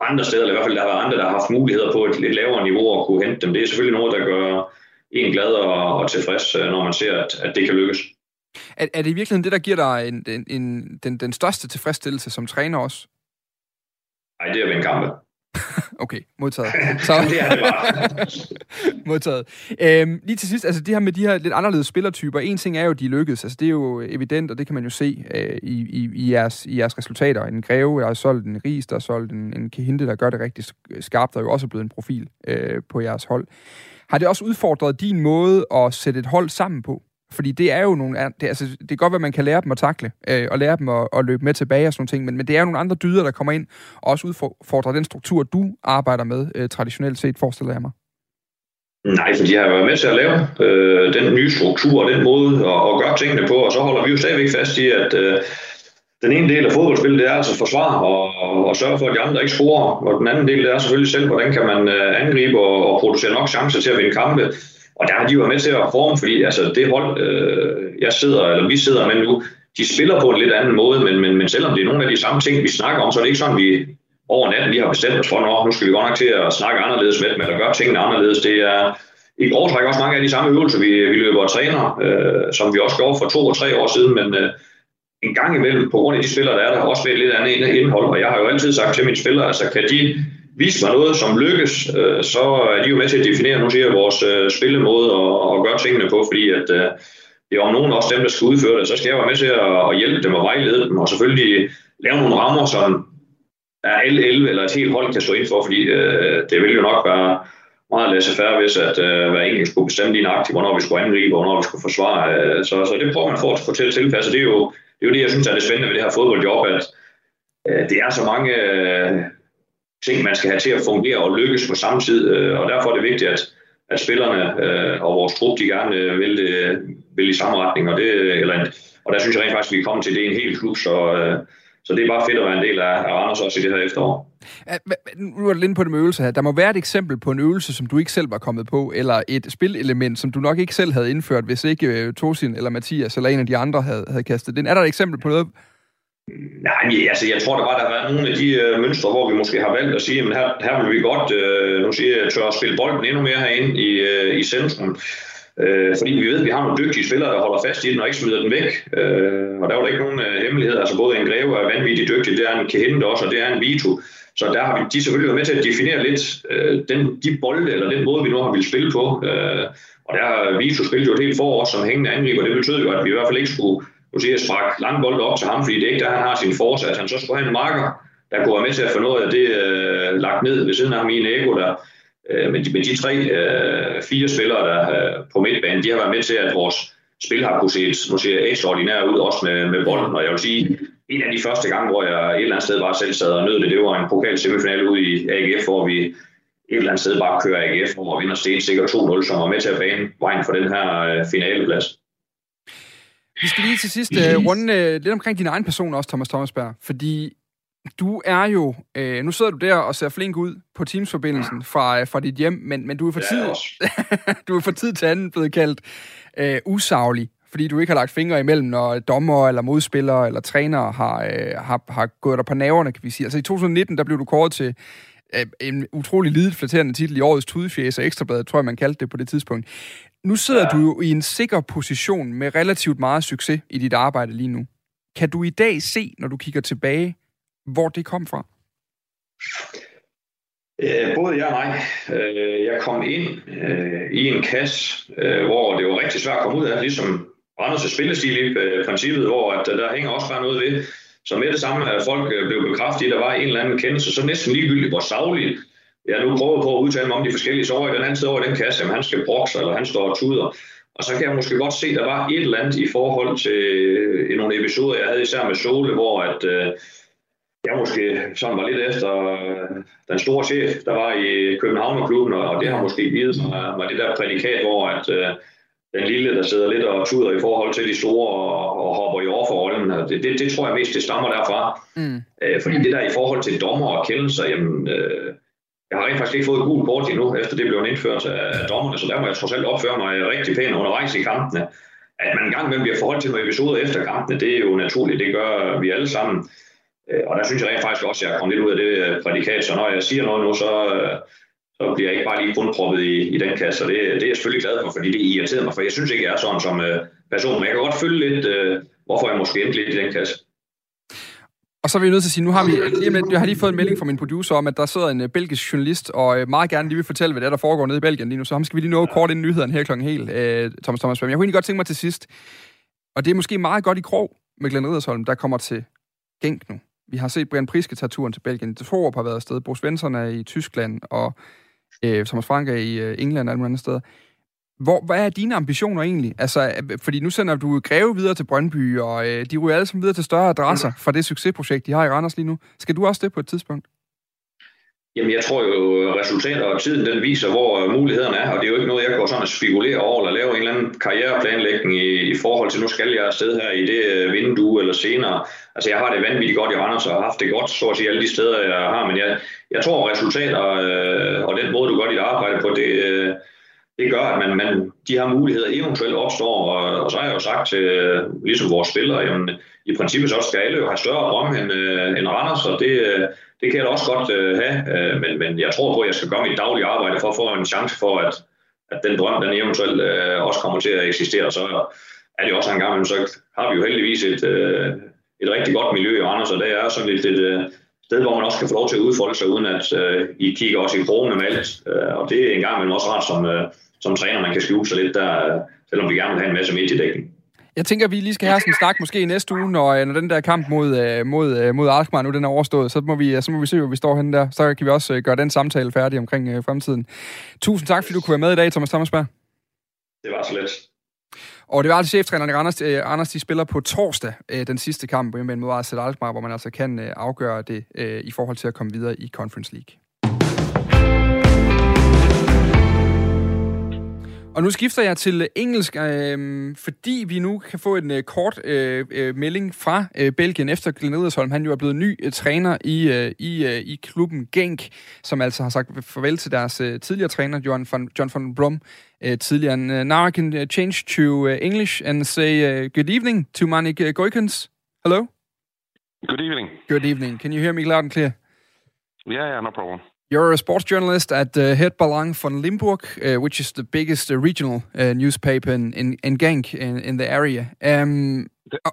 andre steder, eller i hvert fald der har været andre, der har haft muligheder på et lidt lavere niveau at kunne hente dem. Det er selvfølgelig noget, der gør en glad og, og tilfreds, øh, når man ser, at, at det kan lykkes. Er, er det i virkeligheden det, der giver dig en, en, en, den, den største tilfredsstillelse som træner også? Nej, det er en kamp. [LAUGHS] okay, modtaget. [LAUGHS] Så... det er det bare. [LAUGHS] modtaget. Øhm, lige til sidst, altså det her med de her lidt anderledes spillertyper, en ting er jo, at de lykkedes. Altså det er jo evident, og det kan man jo se øh, i, i, i, jeres, i jeres resultater. En Greve, der har solgt en Ries, der har solgt en, en Kehinde, der gør det rigtig skarpt, der er jo også blevet en profil øh, på jeres hold. Har det også udfordret din måde at sætte et hold sammen på? Fordi det er jo nogle... Det, altså, det kan godt være, at man kan lære dem at takle, øh, og lære dem at, at løbe med tilbage og sådan ting, men, men det er jo nogle andre dyder, der kommer ind, og også udfordrer den struktur, du arbejder med øh, traditionelt set, forestiller jeg mig. Nej, for de har været med til at lave øh, den nye struktur og den måde at, at gøre tingene på, og så holder vi jo stadigvæk fast i, at øh, den ene del af fodboldspillet, det er altså forsvar og, og, og sørge for, at de andre ikke scorer, og den anden del, det er selvfølgelig selv, hvordan kan man øh, angribe og, og producere nok chancer til at vinde kampe. Og der har de jo med til at forme, fordi altså, det hold, øh, jeg sidder, eller vi sidder med nu, de spiller på en lidt anden måde, men, men, men selvom det er nogle af de samme ting, vi snakker om, så er det ikke sådan, vi over natten lige har bestemt os for, at nu skal vi godt nok til at snakke anderledes med dem, eller gøre tingene anderledes. Det er i går træk også mange af de samme øvelser, vi, vi løber og træner, øh, som vi også gjorde for to og tre år siden, men øh, en gang imellem, på grund af de spillere, der er der, også ved et lidt andet indhold, og jeg har jo altid sagt til mine spillere, altså kan de vise mig noget, som lykkes, øh, så er de jo med til at definere, nu siger jeg, vores øh, spillemåde og, og gøre tingene på, fordi at øh, det er om nogen også dem, der skal udføre det, så skal jeg være med til at, at hjælpe dem og vejlede dem, og selvfølgelig lave nogle rammer, som er alle 11 eller et helt hold kan stå ind for, fordi øh, det vil jo nok være meget læse færre, hvis at øh, hver enkelt skulle bestemme lige nøjagtigt, hvornår vi skulle angribe, og hvornår vi skulle forsvare. Øh, så, så det prøver man for at få til at tilpasse. Det er, jo, det er jo det, jeg synes er det spændende ved det her fodboldjob, at øh, det er så mange øh, ting, man skal have til at fungere og lykkes på samme tid, øh, og derfor er det vigtigt, at, at spillerne øh, og vores trup, de gerne øh, vil, øh, vil i samme retning, og, det, eller en, og der synes jeg rent faktisk, at vi er kommet til det en hel klub, så, øh, så det er bare fedt at være en del af, af Randers også i det her efterår. Nu er du lidt på det med øvelse her. Der må være et eksempel på en øvelse, som du ikke selv var kommet på, eller et spillelement, som du nok ikke selv havde indført, hvis ikke øh, Tosin eller Mathias eller en af de andre havde, havde kastet den. Er der et eksempel på noget? Nej, altså jeg tror, der var der var nogle af de øh, mønstre, hvor vi måske har valgt at sige, at her, her vil vi godt, øh, nu siger jeg, tør at spille bolden endnu mere herinde i, øh, i centrum. Øh, fordi vi ved, at vi har nogle dygtige spillere, der holder fast i den og ikke smider den væk. Øh, og der var der ikke nogen øh, hemmelighed. Altså både en greve er vanvittigt dygtig, det er en Kehinde også, og det er en Vito. Så der har vi, de selvfølgelig været med til at definere lidt øh, den, de bolde, eller den måde, vi nu har ville spille på. Øh, og der har Vito spillet jo et helt forår som hængende angriber. Det betød jo, at vi i hvert fald ikke skulle nu siger, sprække lang bold op til ham, fordi det er ikke der, han har sin force, at han så skulle have en marker, der kunne være med til at få noget af det øh, lagt ned ved siden af ham i en ego, der, Øh, men, de, men de tre, øh, fire spillere der øh, på midtbanen, de har været med til, at vores spil har kunne se måske ekstraordinært ud, også med, med bolden. Og jeg vil sige, en af de første gange, hvor jeg et eller andet sted bare selv sad og nød det, det var en pokal semifinal ude i AGF, hvor vi et eller andet sted bare kører AGF, hvor vi vinder stensikker 2-0, som var med til at bane vejen for den her øh, finaleplads. Vi skal lige til sidst uh, runde uh, lidt omkring din egen person også, Thomas Thomasberg, fordi du er jo, øh, nu sidder du der og ser flink ud på Teams-forbindelsen fra, fra dit hjem, men, men du er for tid, [LAUGHS] du er for tid til anden blevet kaldt øh, usaglig, fordi du ikke har lagt fingre imellem, når dommer eller modspillere eller trænere har, øh, har, har gået dig på naverne, kan vi sige. Altså i 2019, der blev du kåret til øh, en utrolig lidet flatterende titel i årets tudefjæs og ekstrabladet, tror jeg, man kaldte det på det tidspunkt. Nu sidder ja. du jo i en sikker position med relativt meget succes i dit arbejde lige nu. Kan du i dag se, når du kigger tilbage, hvor det kom fra? Øh, både ja og nej. Øh, jeg kom ind øh, i en kasse, hvor det var rigtig svært at komme ud af, ligesom Randers' spillestil i princippet, hvor at der hænger også bare noget ved. Så med det samme, at folk blev bekræftet, at der var en eller anden kendelse, så næsten ligegyldigt, hvor savligt jeg nu prøver på at udtale mig om de forskellige, så over i den anden side over i den kasse, jamen han skal brokse, eller han står og tuder. Og så kan jeg måske godt se, at der var et eller andet i forhold til nogle episoder, jeg havde især med Sole, hvor at, øh, jeg måske sådan var lidt efter øh, den store chef, der var i Københavnerklubben, og det har måske givet mig, mig det der prædikat, hvor at, uh, den lille, der sidder lidt og tuder i forhold til de store og, og hopper i overforholden, det, det, det tror jeg mest, det stammer derfra. Mm. Uh, fordi det der i forhold til dommer og kendelser, jamen, uh, jeg har rent faktisk ikke fået gul kort endnu, efter det blev indført af dommerne, så der må jeg trods alt opføre mig rigtig pænt undervejs i kampene. At man engang med bliver forholdt til nogle episoder efter kampene, det er jo naturligt, det gør vi alle sammen. Øh, og der synes jeg rent faktisk også, at jeg kommer lidt ud af det øh, prædikat, så når jeg siger noget nu, så, øh, så bliver jeg ikke bare lige kun proppet i, i den kasse, og det, det er jeg selvfølgelig glad for, fordi det irriterer mig, for jeg synes ikke, jeg er sådan som person, men jeg kan godt følge lidt, hvorfor jeg måske endte lidt i den kasse. Og så er vi nødt til at sige, nu har vi, jeg har lige fået en melding fra min producer om, at der sidder en øh, belgisk journalist, og øh, meget gerne lige vil fortælle, hvad det er, der foregår nede i Belgien lige nu. Så ham skal vi lige nå kort ind nyhederne her klokken helt, øh, Thomas Thomas. Men jeg kunne egentlig godt tænke mig til sidst, og det er måske meget godt i krog med Glenn Riddersholm, der kommer til Genk nu. Vi har set Brian Priske tage turen til Belgien. Det to har været afsted. Bo Svensson er i Tyskland, og øh, Thomas Frank er i øh, England og alle andre steder. Hvor, hvad er dine ambitioner egentlig? Altså, øh, fordi nu sender du Greve videre til Brøndby, og øh, de ryger alle sammen videre til større adresser fra det succesprojekt, de har i Randers lige nu. Skal du også det på et tidspunkt? Jamen, jeg tror jo, resultater og tiden, den viser, hvor mulighederne er, og det er jo ikke noget, jeg går sådan at spekulere over, eller lave en eller anden karriereplanlægning i, i forhold til, nu skal jeg afsted her i det øh, vindue eller senere. Altså, jeg har det vanvittigt godt i Randers, og har haft det godt, så at sige, alle de steder, jeg har, men jeg, jeg tror, resultater øh, og den måde, du gør dit arbejde på, det, øh, det gør, at man, man, de her muligheder eventuelt opstår, og, og så har jeg jo sagt til øh, ligesom vores spillere, jamen, i princippet så skal alle jo have større drømme end, øh, end Randers, og det, øh, det kan jeg da også godt øh, have, øh, men, men jeg tror på, at jeg skal gøre mit daglige arbejde for at få en chance for, at, at den drøm, den eventuelt øh, også kommer til at eksistere. Så er det også en gang, men så har vi jo heldigvis et, øh, et rigtig godt miljø i Randers, og det er sådan lidt et et, sted, hvor man også kan få lov til at udfolde sig, uden at øh, I kigger også i krogene med alt. Øh, og det er en gang men også ret som, øh, som træner, man kan skjule sig lidt der, selvom vi gerne vil have en masse mediedækning. Jeg tænker, at vi lige skal have sådan en snak måske i næste uge, når, øh, når den der kamp mod, øh, mod, øh, mod Alkmaar nu den er overstået. Så må, vi, så må vi se, hvor vi står henne der. Så kan vi også gøre den samtale færdig omkring fremtiden. Tusind tak, fordi du kunne være med i dag, Thomas Thomasberg. Det var så let. Og det var altså cheftræneren Anders, øh, Anders, de spiller på torsdag øh, den sidste kamp mod AZ Alkmaar, hvor man altså kan øh, afgøre det øh, i forhold til at komme videre i Conference League. Og nu skifter jeg til engelsk, øh, fordi vi nu kan få en øh, kort øh, øh, melding fra øh, Belgien, efter Glenn Edersholm, han jo er blevet ny øh, træner i, øh, i, øh, i klubben Genk, som altså har sagt farvel til deres øh, tidligere træner, John van, John van Brom, øh, tidligere. And, uh, now I can uh, change to English and say good evening to Manik Goikens. Hello? Good evening. Good evening. Can you hear me loud and clear? Yeah, yeah, no problem. You're a sports journalist at uh, Het Belang van Limburg, uh, which is the biggest uh, regional uh, newspaper in, in, in Genk, in, in the area. Um, uh,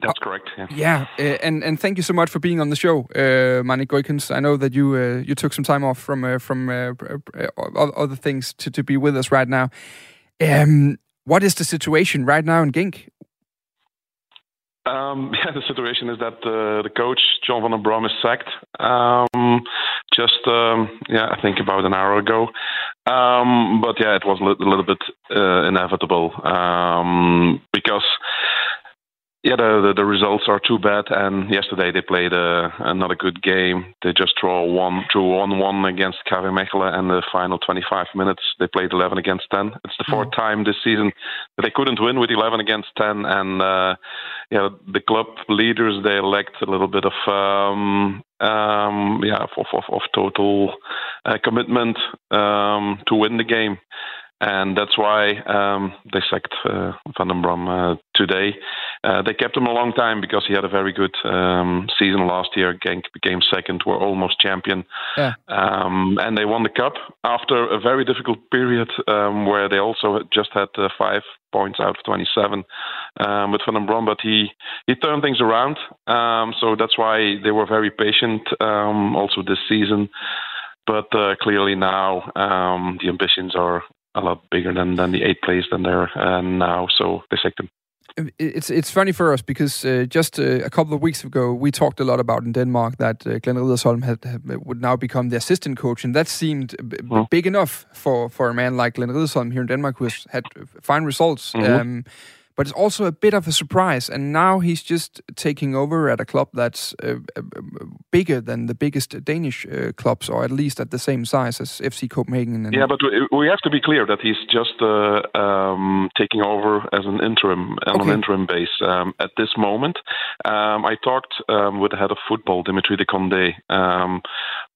That's correct. Yeah. Yeah, uh, and and thank you so much for being on the show, uh, Manik Goikens. I know that you uh, you took some time off from uh, from uh, other things to, to be with us right now. Um, what is the situation right now in Gink? Um, [LAUGHS] yeah, the situation is that uh, the coach John van der Brom is sacked. Um, just um, yeah, I think about an hour ago. Um, but yeah, it was a little bit uh, inevitable um, because yeah, the, the, the results are too bad. And yesterday they played a, another good game. They just draw one, drew one one against KV Mechelen, and the final 25 minutes they played 11 against 10. It's the 4th mm. time this season that they couldn't win with 11 against 10. And uh, yeah, the club leaders they lacked a little bit of um, um, yeah of, of, of total uh, commitment um, to win the game and that's why um, they sacked uh, Van den Brom uh, today. Uh, they kept him a long time because he had a very good um, season last year. Genk became second, were almost champion, yeah. um, and they won the cup after a very difficult period um, where they also just had uh, five points out of 27 um, with Van den Brom, but he he turned things around. Um, so that's why they were very patient also this season. But uh, clearly now um, the ambitions are a lot bigger than, than the eight players than they're uh, now, so they sacked him. It's it's funny for us because uh, just uh, a couple of weeks ago we talked a lot about in Denmark that uh, Glenn Riddersholm had, had, would now become the assistant coach, and that seemed mm. big enough for, for a man like Glenn Riddersholm here in Denmark who has had fine results. Mm -hmm. um, but it's also a bit of a surprise. And now he's just taking over at a club that's uh, uh, bigger than the biggest Danish uh, clubs, or at least at the same size as FC Copenhagen. Yeah, but we have to be clear that he's just uh, um, taking over as an interim on okay. an interim base um, at this moment. Um, I talked um, with the head of football, Dimitri de Condé, um,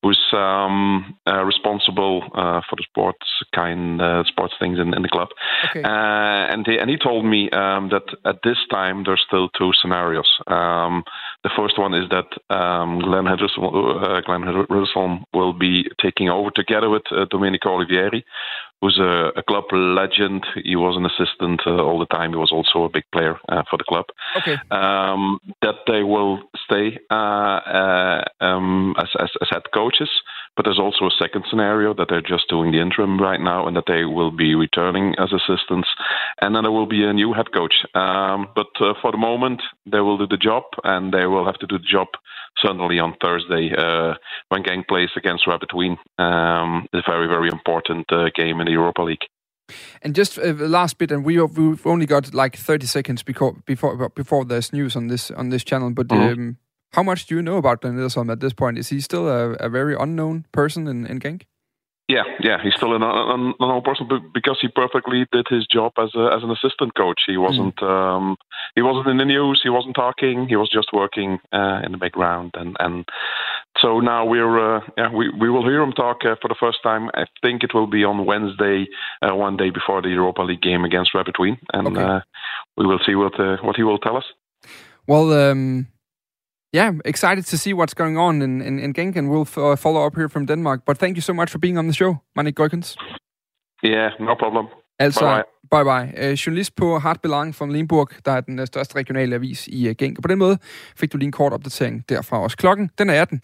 who's um, uh, responsible uh, for the sports kind sports things in, in the club, okay. and he, and he told me um, that at this time there's still two scenarios. Um, the first one is that um, Glenn Henderson, uh, Glenn Henderson will be taking over together with uh, Domenico Olivieri, who's a, a, club legend. He was an assistant uh, all the time. He was also a big player uh, for the club. Okay. Um, that they will stay uh, uh, um, as, as, as, head coaches. But there's also a second scenario that they're just doing the interim right now, and that they will be returning as assistants, and then there will be a new head coach. Um, but uh, for the moment, they will do the job, and they will have to do the job certainly on Thursday uh, when Gang plays against Rapid Wien. Um, a very very important uh, game in the Europa League. And just uh, last bit, and we we've only got like thirty seconds before before before there's news on this on this channel. But mm-hmm. um, How much do you know about Glenn Ederson at this point? Is he still a, a very unknown person in, in Genk? Yeah, yeah, he's still an unknown person because he perfectly did his job as a, as an assistant coach. He wasn't mm. um, he wasn't in the news. He wasn't talking. He was just working uh, in the background, and and so now we're uh, yeah we we will hear him talk uh, for the first time. I think it will be on Wednesday, uh, one day before the Europa League game against Rapid Wien, and okay. Uh, we will see what uh, what he will tell us. Well, um, yeah, excited to see what's going on in, in, in Genk, and we'll uh, follow up here from Denmark. But thank you so much for being on the show, Manik Goikens. Yeah, no problem. Altså, bye bye. bye. Uh, journalist på Hartbelang fra Limburg, der er den uh, største regionale avis i uh, Genk. Og på den måde fik du lige en kort opdatering derfra også. Klokken, den er 18.